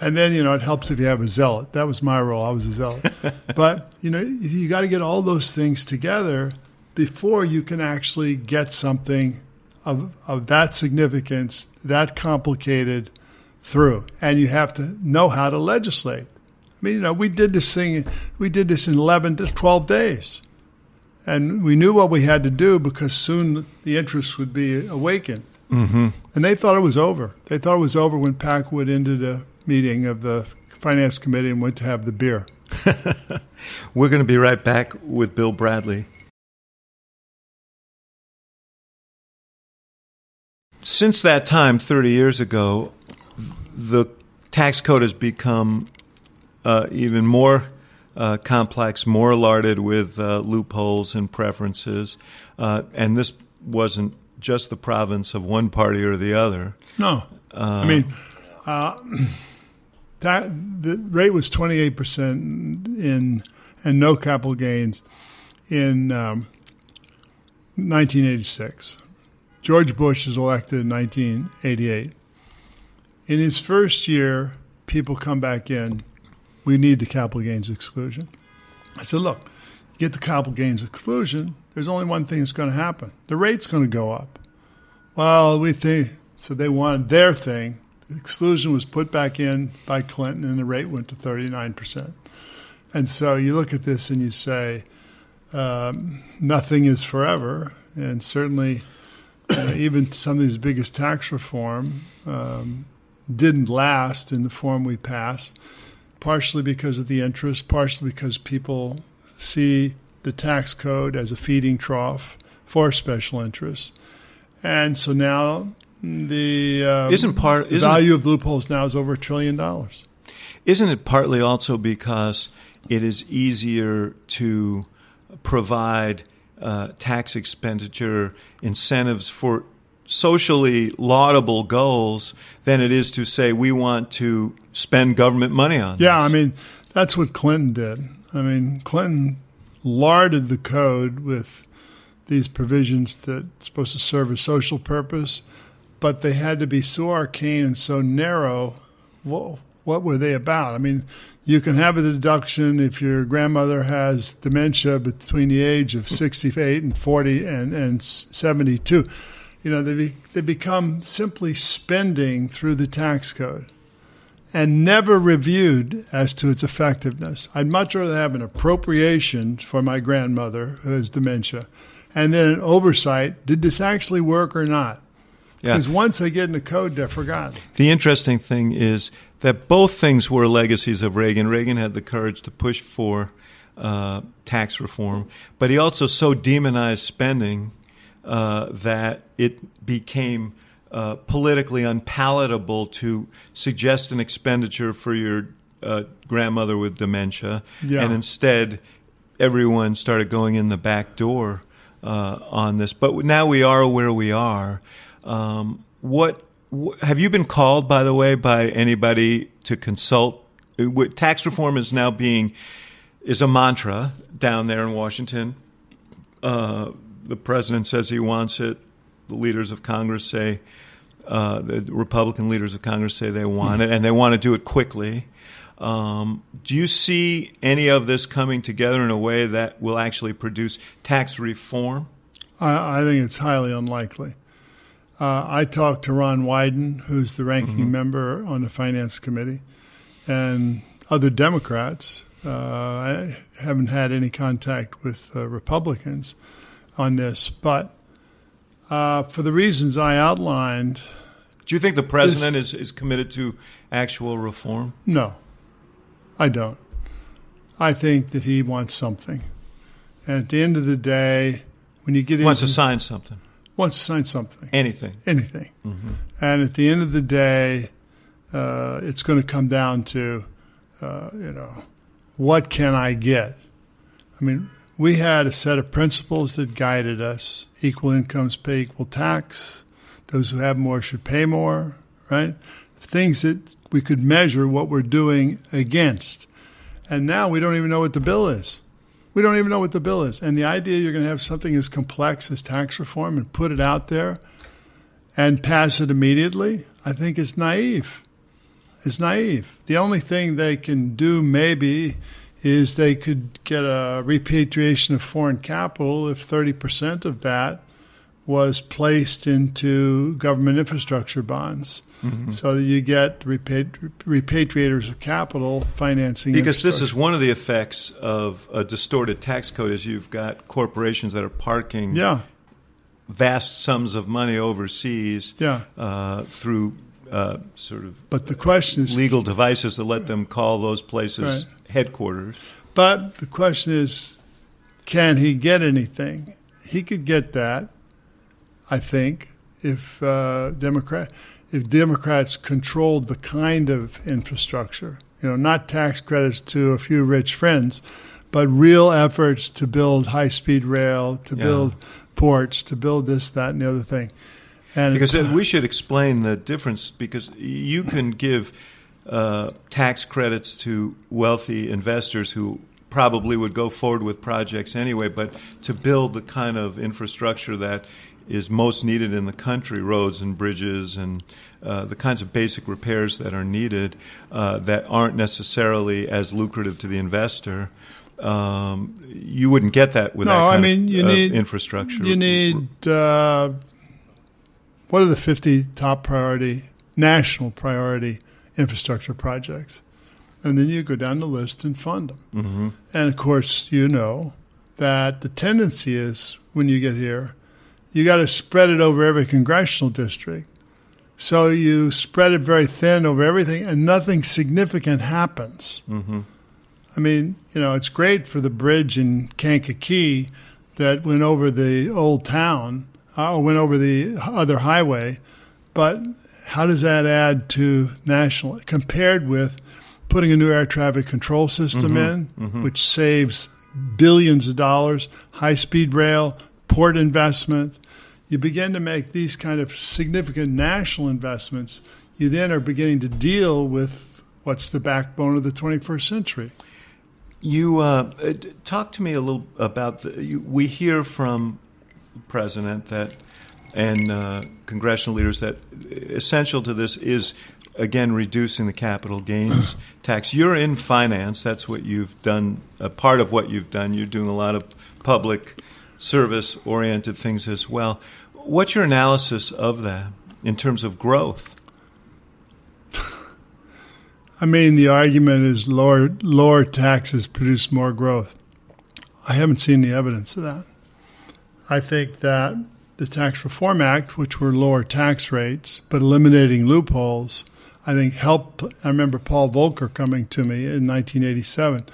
And then, you know, it helps if you have a zealot. That was my role. I was a zealot. but, you know, you got to get all those things together before you can actually get something of, of that significance, that complicated through. And you have to know how to legislate. I mean, you know, we did this thing, we did this in 11 to 12 days. And we knew what we had to do because soon the interest would be awakened. Mm-hmm. And they thought it was over. They thought it was over when Packwood ended a meeting of the finance committee and went to have the beer. We're going to be right back with Bill Bradley. Since that time, 30 years ago, the tax code has become uh, even more uh, complex, more larded with uh, loopholes and preferences. Uh, and this wasn't just the province of one party or the other. No. I mean, uh, that the rate was 28 percent in and no capital gains in um, 1986. George Bush is elected in 1988. In his first year, people come back in. We need the capital gains exclusion. I said, look, you get the capital gains exclusion. There's only one thing that's going to happen. The rate's going to go up. Well, we think so. They wanted their thing The exclusion was put back in by Clinton, and the rate went to 39%. And so you look at this and you say, um, nothing is forever. And certainly, uh, even some of these biggest tax reform um, didn't last in the form we passed, partially because of the interest, partially because people see the tax code as a feeding trough for special interests. And so now the um, isn't part isn't value it, of loopholes now is over a trillion dollars. Isn't it partly also because it is easier to provide uh, tax expenditure incentives for socially laudable goals than it is to say we want to spend government money on. Yeah, this. I mean that's what Clinton did. I mean Clinton larded the code with these provisions that supposed to serve a social purpose but they had to be so arcane and so narrow. Well, what were they about? I mean, you can have a deduction if your grandmother has dementia between the age of 68 and 40 and, and 72. You know, they, be, they become simply spending through the tax code and never reviewed as to its effectiveness. I'd much rather have an appropriation for my grandmother who has dementia and then an oversight did this actually work or not? Yeah. Because once they get in the code, they're forgotten. The interesting thing is that both things were legacies of Reagan. Reagan had the courage to push for uh, tax reform, but he also so demonized spending uh, that it became uh, politically unpalatable to suggest an expenditure for your uh, grandmother with dementia, Yeah. and instead everyone started going in the back door uh, on this. But now we are where we are. Um, what wh- have you been called, by the way, by anybody to consult? What- Tax reform is now being is a mantra down there in Washington. Uh, the president says he wants it. The leaders of Congress say, uh, the Republican leaders of Congress say they want it, and they want to do it quickly. Um, do you see any of this coming together in a way that will actually produce tax reform? I, I think it's highly unlikely. Uh, I talked to Ron Wyden, who's the ranking member on the Finance Committee, and other Democrats. Uh, I haven't had any contact with uh, Republicans on this, but uh, for the reasons I outlined, Do you think the president is, is committed to actual reform? no, I don't. I think that he wants something. And at the end of the day, when you get He wants to sign something, wants to sign something. anything. anything. And at the end of the day, uh, it's going to come down to, uh, you know, what can I get? I mean, we had a set of principles that guided us: equal incomes pay equal tax. Those who have more should pay more. Right? Things that we could measure what we're doing against. And now we don't even know what the bill is. We don't even know what the bill is. And the idea you're going to have something as complex as tax reform and put it out there and pass it immediately, I think is naive. It's naive. The only thing they can do maybe is they could get a repatriation of foreign capital if 30% of that was placed into government infrastructure bonds. So that you get repatri- repatriators of capital financing. Because this is one of the effects of a distorted tax code is you've got corporations that are parking yeah, vast sums of money overseas yeah. uh, through uh, sort of But the question is, legal devices that let them call those places Right. Headquarters. But the question is, can he get anything? He could get that, I think, if uh, Democrat, if Democrats controlled the kind of infrastructure. You know, not tax credits to a few rich friends, but real efforts to build high-speed rail, to Yeah. build ports, to build this, that, and the other thing. And Because it- we should explain the difference because you can give uh, tax credits to wealthy investors who probably would go forward with projects anyway, but to build the kind of infrastructure that is most needed in the country, roads and bridges and uh, the kinds of basic repairs that are needed uh, that aren't necessarily as lucrative to the investor. Um, you wouldn't get that with No, that I kind mean, of, you of need- infrastructure. You need uh, what are the 50 top priority, national priority infrastructure projects? And then you go down the list and fund them. Mhm. And of course, you know that the tendency is when you get here, you got to spread it over every congressional district. So you spread it very thin over everything, and nothing significant happens. Mhm. I mean, you know, it's great for the bridge in Kankakee that went over the old town uh, or went over the other highway, but how does that add to national compared with putting a new air traffic control system in, which saves billions of dollars, high speed rail, port investment? You begin to make these kind of significant national investments. You then are beginning to deal with what's the backbone of the 21st century. You uh, uh, talk to me a little about the. You, we hear from the president that and uh, congressional leaders that essential to this is again reducing the capital gains tax. You're in finance. That's what you've done. A part of what you've done. You're doing a lot of public service oriented things as well. What's your analysis of that in terms of growth? I mean, the argument is lower lower taxes produce more growth. I haven't seen the evidence of that. I think that the Tax Reform Act, which were lower tax rates but eliminating loopholes, I think helped. I remember Paul Volcker coming to me in 1987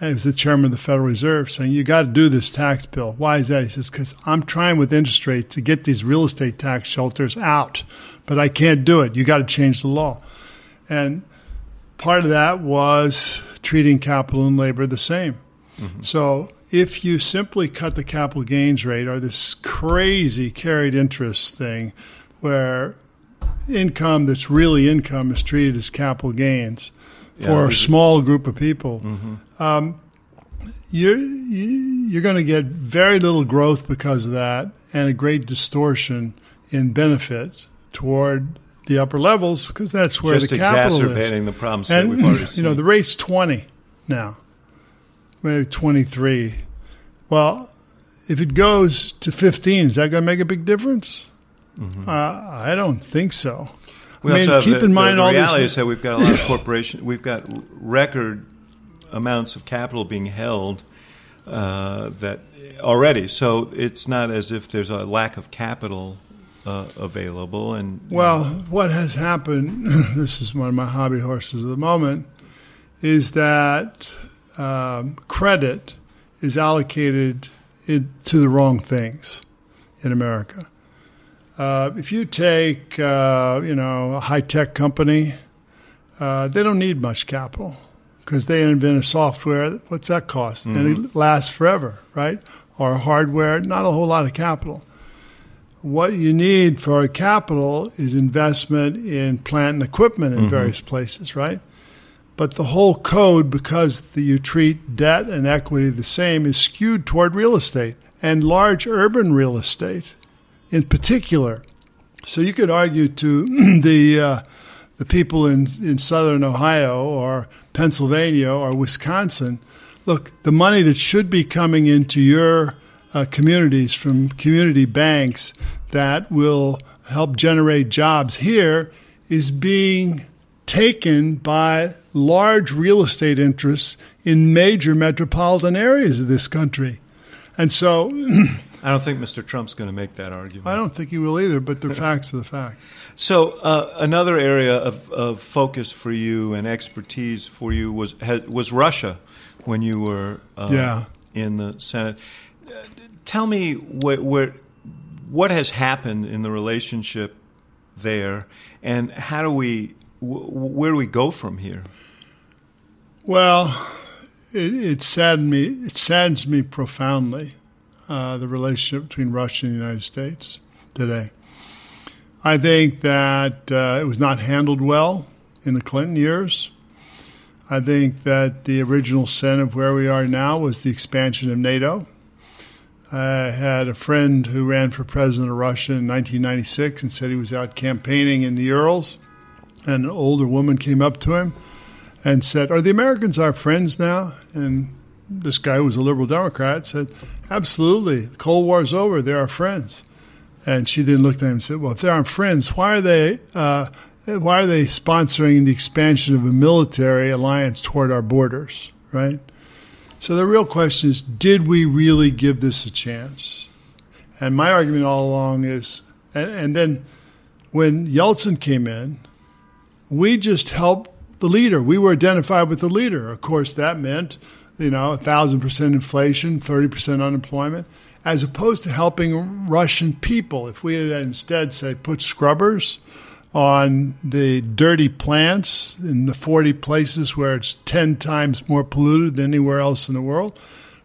he was the chairman of the Federal Reserve, saying, You got to do this tax bill. Why is that? He says, Because I'm trying with interest rates to get these real estate tax shelters out, but I can't do it. You got to change the law. And part of that was treating capital and labor the same. Mm-hmm. So if you simply cut the capital gains rate or this crazy carried interest thing where income that's really income is treated as capital gains yeah, for a small group of people, mm-hmm. um, you're, you're going to get very little growth because of that and a great distortion in benefit toward the upper levels because that's where Just the capital is. exacerbating the problems and, that we've already seen. You know, the rate's 20 now, maybe 23. Well, if it goes to 15, is that going to make a big difference? Mm-hmm. Uh, I don't think so. We I mean, keep the, in mind the, the all reality these. is that we've got a lot of corporations. We've got record amounts of capital being held uh, that already. So it's not as if there's a lack of capital uh, available. And well, what has happened? this is one of my hobby horses at the moment. Is that um, credit is allocated it, to the wrong things in America? Uh, if you take, uh, you know, a high tech company, uh, they don't need much capital because they invent a software. What's that cost? Mm-hmm. And it lasts forever, right? Or hardware, not a whole lot of capital. What you need for capital is investment in plant and equipment in mm-hmm. various places, right? But the whole code, because the, you treat debt and equity the same, is skewed toward real estate and large urban real estate in particular. So you could argue to the uh, the people in, in southern Ohio or Pennsylvania or Wisconsin, look, the money that should be coming into your uh, communities from community banks that will help generate jobs here is being taken by large real estate interests in major metropolitan areas of this country. And so I don't think Mr. Trump's going to make that argument. I don't think he will either, but the facts are the facts. So, uh, another area of, of, focus for you and expertise for you was was Russia when you were uh, yeah. in the Senate. Uh, tell me what, what what has happened in the relationship there, and how do we where do we go from here? Well, it, it saddened me. It saddens me profoundly uh, the relationship between Russia and the United States today. I think that uh, it was not handled well in the Clinton years. I think that the original sin of where we are now was the expansion of NATO. I had a friend who ran for president of Russia in 1996 and said he was out campaigning in the Urals. And an older woman came up to him and said, Are the Americans our friends now? And this guy was a liberal Democrat said, Absolutely. The Cold War's over. They're our friends. And she then looked at him and said, Well, if they're our friends, why are they uh, why are they sponsoring the expansion of a military alliance toward our borders, right? So the real question is, did we really give this a chance? And my argument all along is, and, and then when Yeltsin came in, we just helped the leader. We were identified with the leader. Of course, that meant you know, a thousand percent inflation, 30% unemployment, as opposed to helping Russian people. If we had instead, say, put scrubbers on the dirty plants in the 40 places where it's 10 times more polluted than anywhere else in the world,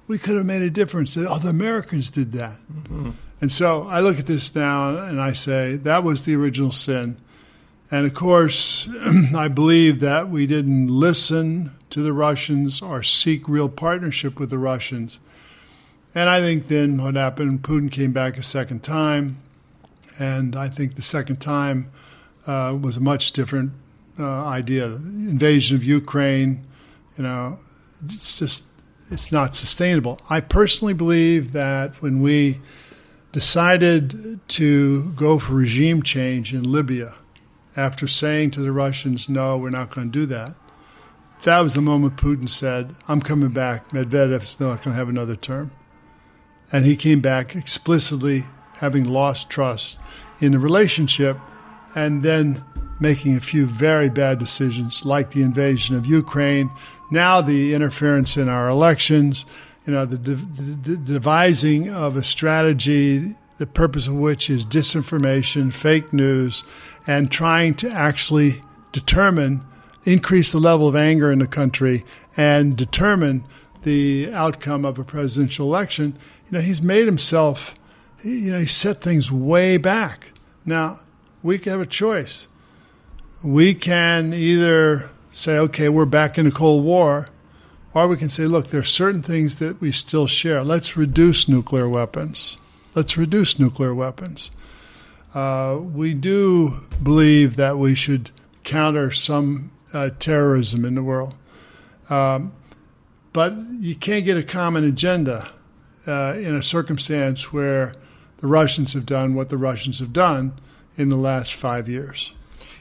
we could have made a difference. Oh, the Americans did that. Mm-hmm. And so I look at this now and I say that was the original sin. And of course, I believe that we didn't listen to the Russians or seek real partnership with the Russians. And I think then what happened, Putin came back a second time, and I think the second time uh, was a much different uh, idea. Invasion of Ukraine, you know, it's just it's not sustainable. I personally believe that when we decided to go for regime change in Libya, after saying to the Russians, no, we're not going to do that, that was the moment Putin said, I'm coming back. Medvedev's not going to have another term. And he came back explicitly having lost trust in the relationship and then making a few very bad decisions, like the invasion of Ukraine, now the interference in our elections, you know, the, de- the devising of a strategy, the purpose of which is disinformation, fake news, and trying to actually determine, increase the level of anger in the country and determine the outcome of a presidential election. You know, he's made himself, you know, he set things way back. Now, we can have a choice. We can either say, okay, we're back in a Cold War, or we can say, look, there are certain things that we still share. Let's reduce nuclear weapons. Let's reduce nuclear weapons. Uh, we do believe that we should counter some uh, terrorism in the world. Um, but you can't get a common agenda uh, in a circumstance where the Russians have done what the Russians have done in the last five years.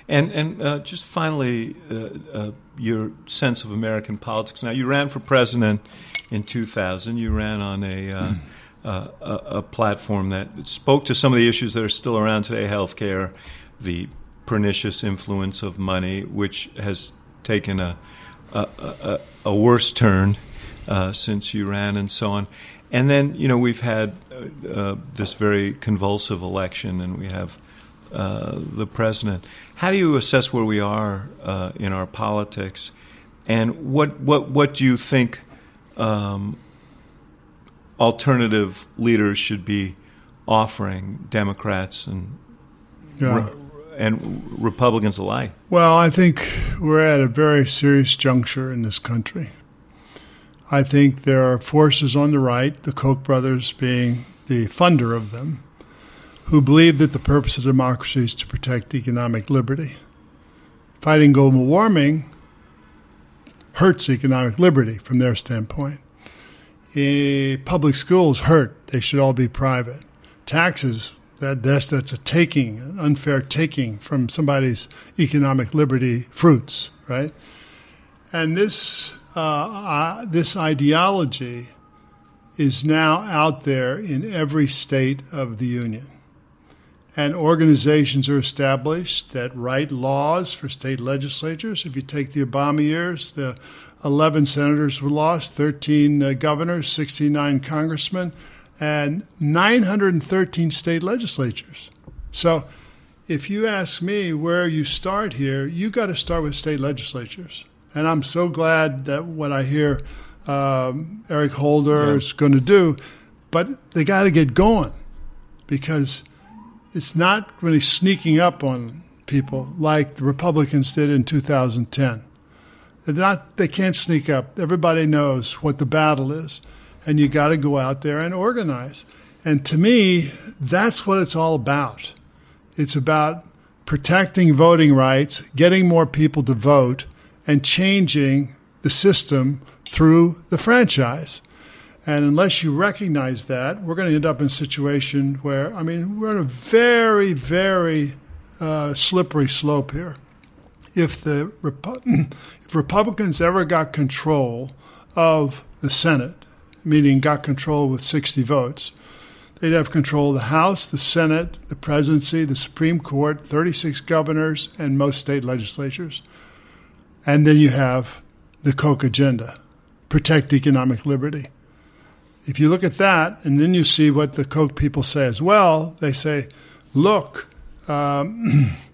And and uh, just finally, uh, uh, your sense of American politics. Now, you ran for president in 2000. You ran on a, uh, a, a platform that spoke to some of the issues that are still around today: healthcare, the pernicious influence of money, which has taken a a, a, worse turn uh, since you ran, and so on. And then, you know, we've had uh, this very convulsive election, and we have uh, the president. How do you assess where we are uh, in our politics, and what what what do you think um, alternative leaders should be offering Democrats and Yeah. re- and Republicans alike? Well, I think we're at a very serious juncture in this country. I think there are forces on the right, the Koch brothers being the funder of them, who believe that the purpose of democracy is to protect economic liberty. Fighting global warming hurts economic liberty from their standpoint. Eh, public schools hurt. They should all be private. Taxes, that, that's, that's a taking, an unfair taking from somebody's economic liberty fruits, right? And this, uh, uh, this ideology is now out there in every state of the union. And organizations are established that write laws for state legislatures. If you take the Obama years, the 11 senators were lost, 13 uh, governors, 69 congressmen, and 913 state legislatures. So if you ask me where you start here, you got to start with state legislatures. And I'm so glad that what I hear um, Eric Holder is going to do, but they got to get going because it's not really sneaking up on people like the Republicans did in 2010. Not, they can't sneak up. Everybody knows what the battle is, and you got to go out there and organize. And to me, that's what it's all about. It's about protecting voting rights, getting more people to vote, and changing the system through the franchise. And unless you recognize that, we're going to end up in a situation where, I mean, we're on a very, very uh, slippery slope here. If the if Republicans ever got control of the Senate, meaning got control with 60 votes, they'd have control of the House, the Senate, the presidency, the Supreme Court, 36 governors, and most state legislatures. And then you have the Koch agenda protect economic liberty. If you look at that, and then you see what the Koch people say as well, they say, look, um,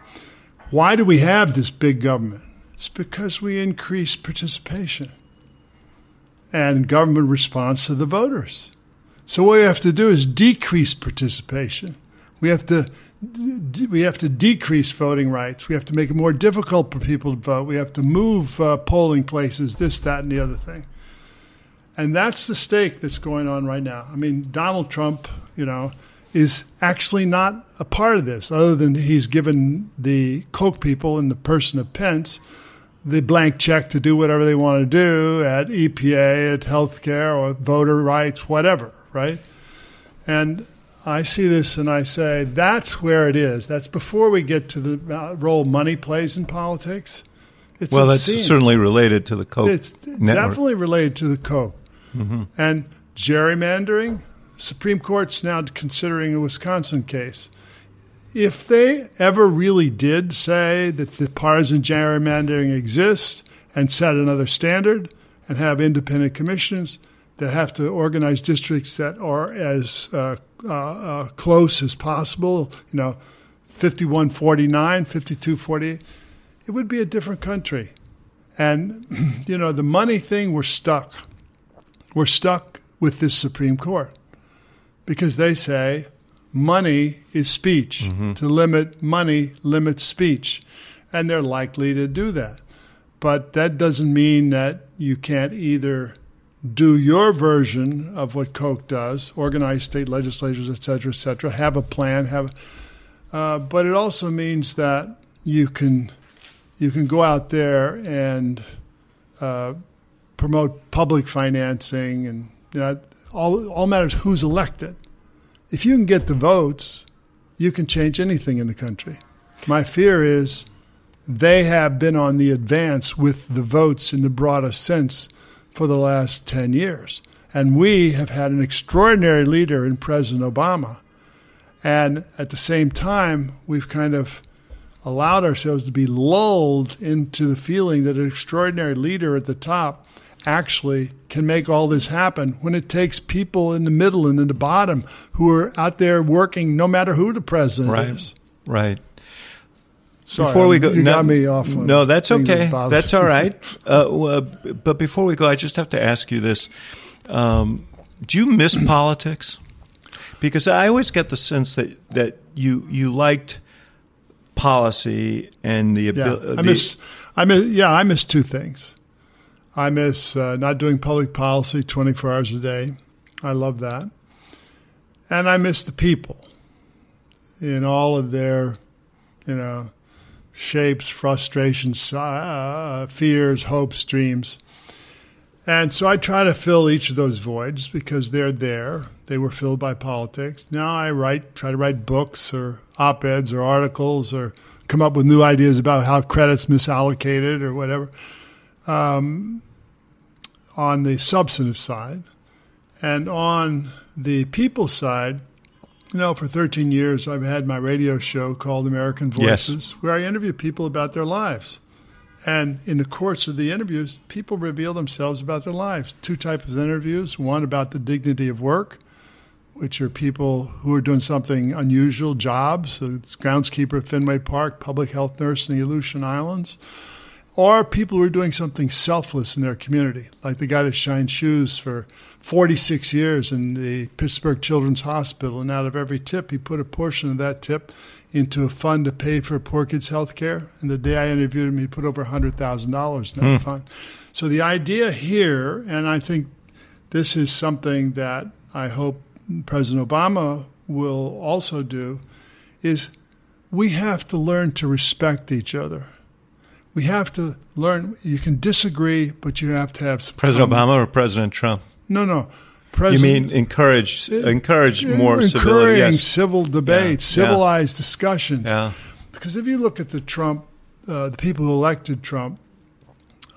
why do we have this big government? It's because we increase participation and government response to the voters. So what we have to do is decrease participation. We have to we have to decrease voting rights. We have to make it more difficult for people to vote. We have to move uh, polling places, this, that, and the other thing. And that's the stake that's going on right now. I mean, Donald Trump, you know, is actually not a part of this, other than he's given the Koch people in the person of Pence the blank check to do whatever they want to do at EPA, at healthcare, or voter rights, whatever, right? And I see this and I say, that's where it is. That's before we get to the uh, role money plays in politics. It's well, obscene. that's certainly related to the Koch It's network. definitely related to the Koch. And gerrymandering, Supreme Court's now considering a Wisconsin case. if they ever really did say that the partisan gerrymandering exists and set another standard and have independent commissions that have to organize districts that are as uh, uh, uh, close as possible, you know, 5149, 5248, it would be a different country. And, you know, the money thing, we're stuck. We're stuck with this Supreme Court because they say money is speech. Mm-hmm. To limit money limits speech. And they're likely to do that. But that doesn't mean that you can't either do your version of what Koch does, organize state legislatures, et cetera, et cetera, have a plan, have, uh, but it also means that you can you can go out there and uh, promote public financing and you know, all all matters who's elected. If you can get the votes, you can change anything in the country. My fear is they have been on the advance with the votes in the broadest sense for the last 10 years. And we have had an extraordinary leader in President Obama. And at the same time, we've kind of allowed ourselves to be lulled into the feeling that an extraordinary leader at the top actually can make all this happen when it takes people in the middle and in the bottom who are out there working no matter who the president right. is. Right. Sorry, before we go, you no, got me off. No, that's okay. that that's all right. Uh, but before we go, I just have to ask you this: um, Do you miss politics? Because I always get the sense that that you you liked policy and the ability. Yeah, I miss. I miss. Yeah, I miss two things. I miss uh, not doing public policy 24 hours a day. I love that. And I miss the people in all of their, you know, shapes, frustrations, uh, fears, hopes, dreams. And so I try to fill each of those voids because they're there. They were filled by politics. Now I write, try to write books or op eds or articles or come up with new ideas about how credit's misallocated or whatever um, on the substantive side. And on the people side, you know, for 13 years, I've had my radio show called American Voices, yes. where I interview people about their lives. And in the course of the interviews, people reveal themselves about their lives. Two types of interviews one about the dignity of work, which are people who are doing something unusual jobs. So it's groundskeeper at Fenway Park, public health nurse in the Aleutian Islands or people who are doing something selfless in their community, like the guy that shined shoes for 46 years in the Pittsburgh Children's Hospital, and out of every tip, he put a portion of that tip into a fund to pay for poor kids' health care. And the day I interviewed him, he put over $100,000 in that mm. fund. So the idea here, and I think this is something that I hope President Obama will also do, is we have to learn to respect each other we have to learn. You can disagree, but you have to have support. President Obama or President Trump. No, no. President, you mean encourage encourage more civility? Yes. civil debate, yeah. civilized yeah. discussions. Yeah. Because if you look at the Trump, uh, the people who elected Trump,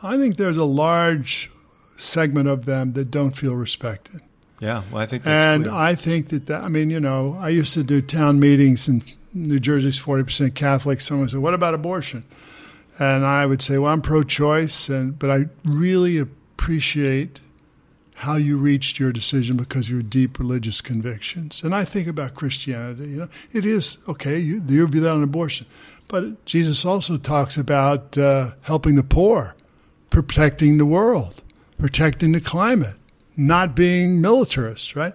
I think there's a large segment of them that don't feel respected. Yeah, well, I think and clear. I think that, that I mean, you know, I used to do town meetings in New Jersey's forty percent Catholic. Someone said, "What about abortion?" And I would say, well, I'm pro-choice, and but I really appreciate how you reached your decision because of your deep religious convictions. And I think about Christianity. You know, it is okay. You, you view that on abortion, but Jesus also talks about uh, helping the poor, protecting the world, protecting the climate, not being militarist, right?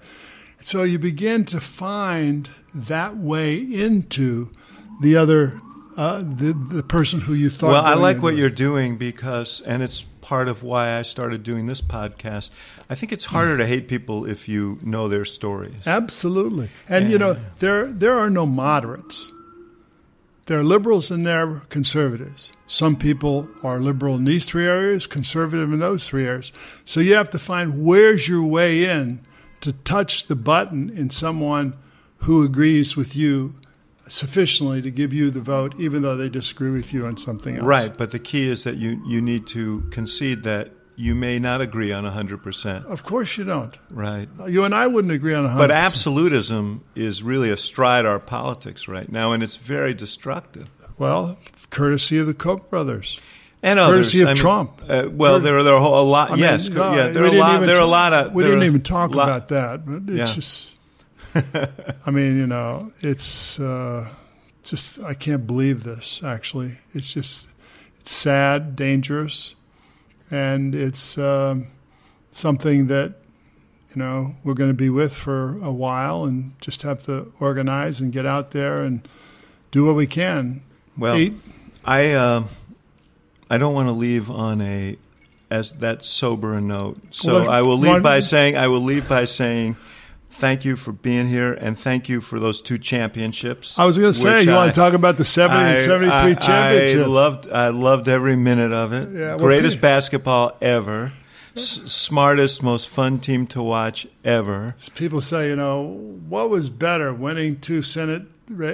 So you begin to find that way into the other uh, the the person who you thought. Well, I like what you're doing because, and it's part of why I started doing this podcast. I think it's harder to hate people if you know their stories. Absolutely, and yeah. you know there there are no moderates. There are liberals and there are conservatives. Some people are liberal in these three areas, conservative in those three areas. So you have to find where's your way in to touch the button in someone who agrees with you sufficiently to give you the vote, even though they disagree with you on something else. Right, but the key is that you, you need to concede that you may not agree on 100%. Of course you don't. Right. You and I wouldn't agree on 100%. But absolutism is really astride our politics right now, and it's very destructive. Well, courtesy of the Koch brothers. And courtesy others. of I mean, Trump. Uh, well, there are there are a, lot. I mean, yes, no, yeah, there are a lot. There are a lot of. We didn't even talk lot- about that. But it's Yeah. just. I mean, you know, it's uh, just I can't believe this. Actually, it's just it's sad, dangerous, and it's um, something that you know we're going to be with for a while, and just have to organize and get out there and do what we can. Well, Eat. I uh, I don't want to leave on a as that sober a note. So Well, I will leave by saying I will leave by saying thank you for being here and thank you for those two championships. I was going to say, you I- want to talk about the 70 and 73 I- championships. I loved I loved every minute of it. Yeah, Greatest basketball ever. S- smartest, most fun team to watch ever. People say, you know, what was better, winning two Senate,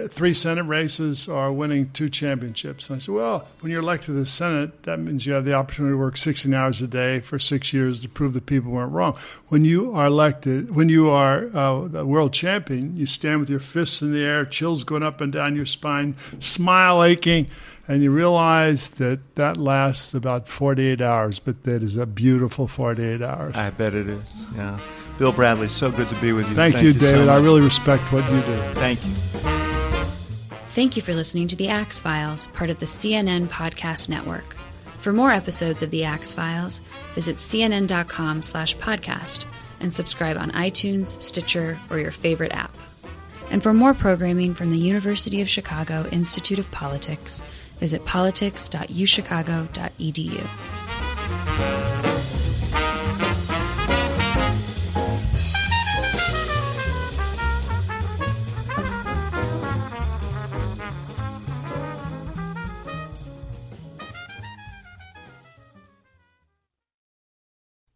three Senate races are winning two championships? And I said, well, when you're elected to the Senate, that means you have the opportunity to work 16 hours a day for six years to prove that people weren't wrong. When you are elected, when you are uh, the world champion, you stand with your fists in the air, chills going up and down your spine, smile aching, and you realize that that lasts about 48 hours, but that is a beautiful 48 hours. I bet it is. Yeah. Bill Bradley, so good to be with you. Thank, you, so David. I really respect what you do. Thank you. Thank you for listening to The Axe Files, part of the CNN Podcast Network. For more episodes of The Axe Files, visit cnn.com slash podcast and subscribe on iTunes, Stitcher, or your favorite app. And for more programming from the University of Chicago Institute of Politics, visit politics.uchicago.edu.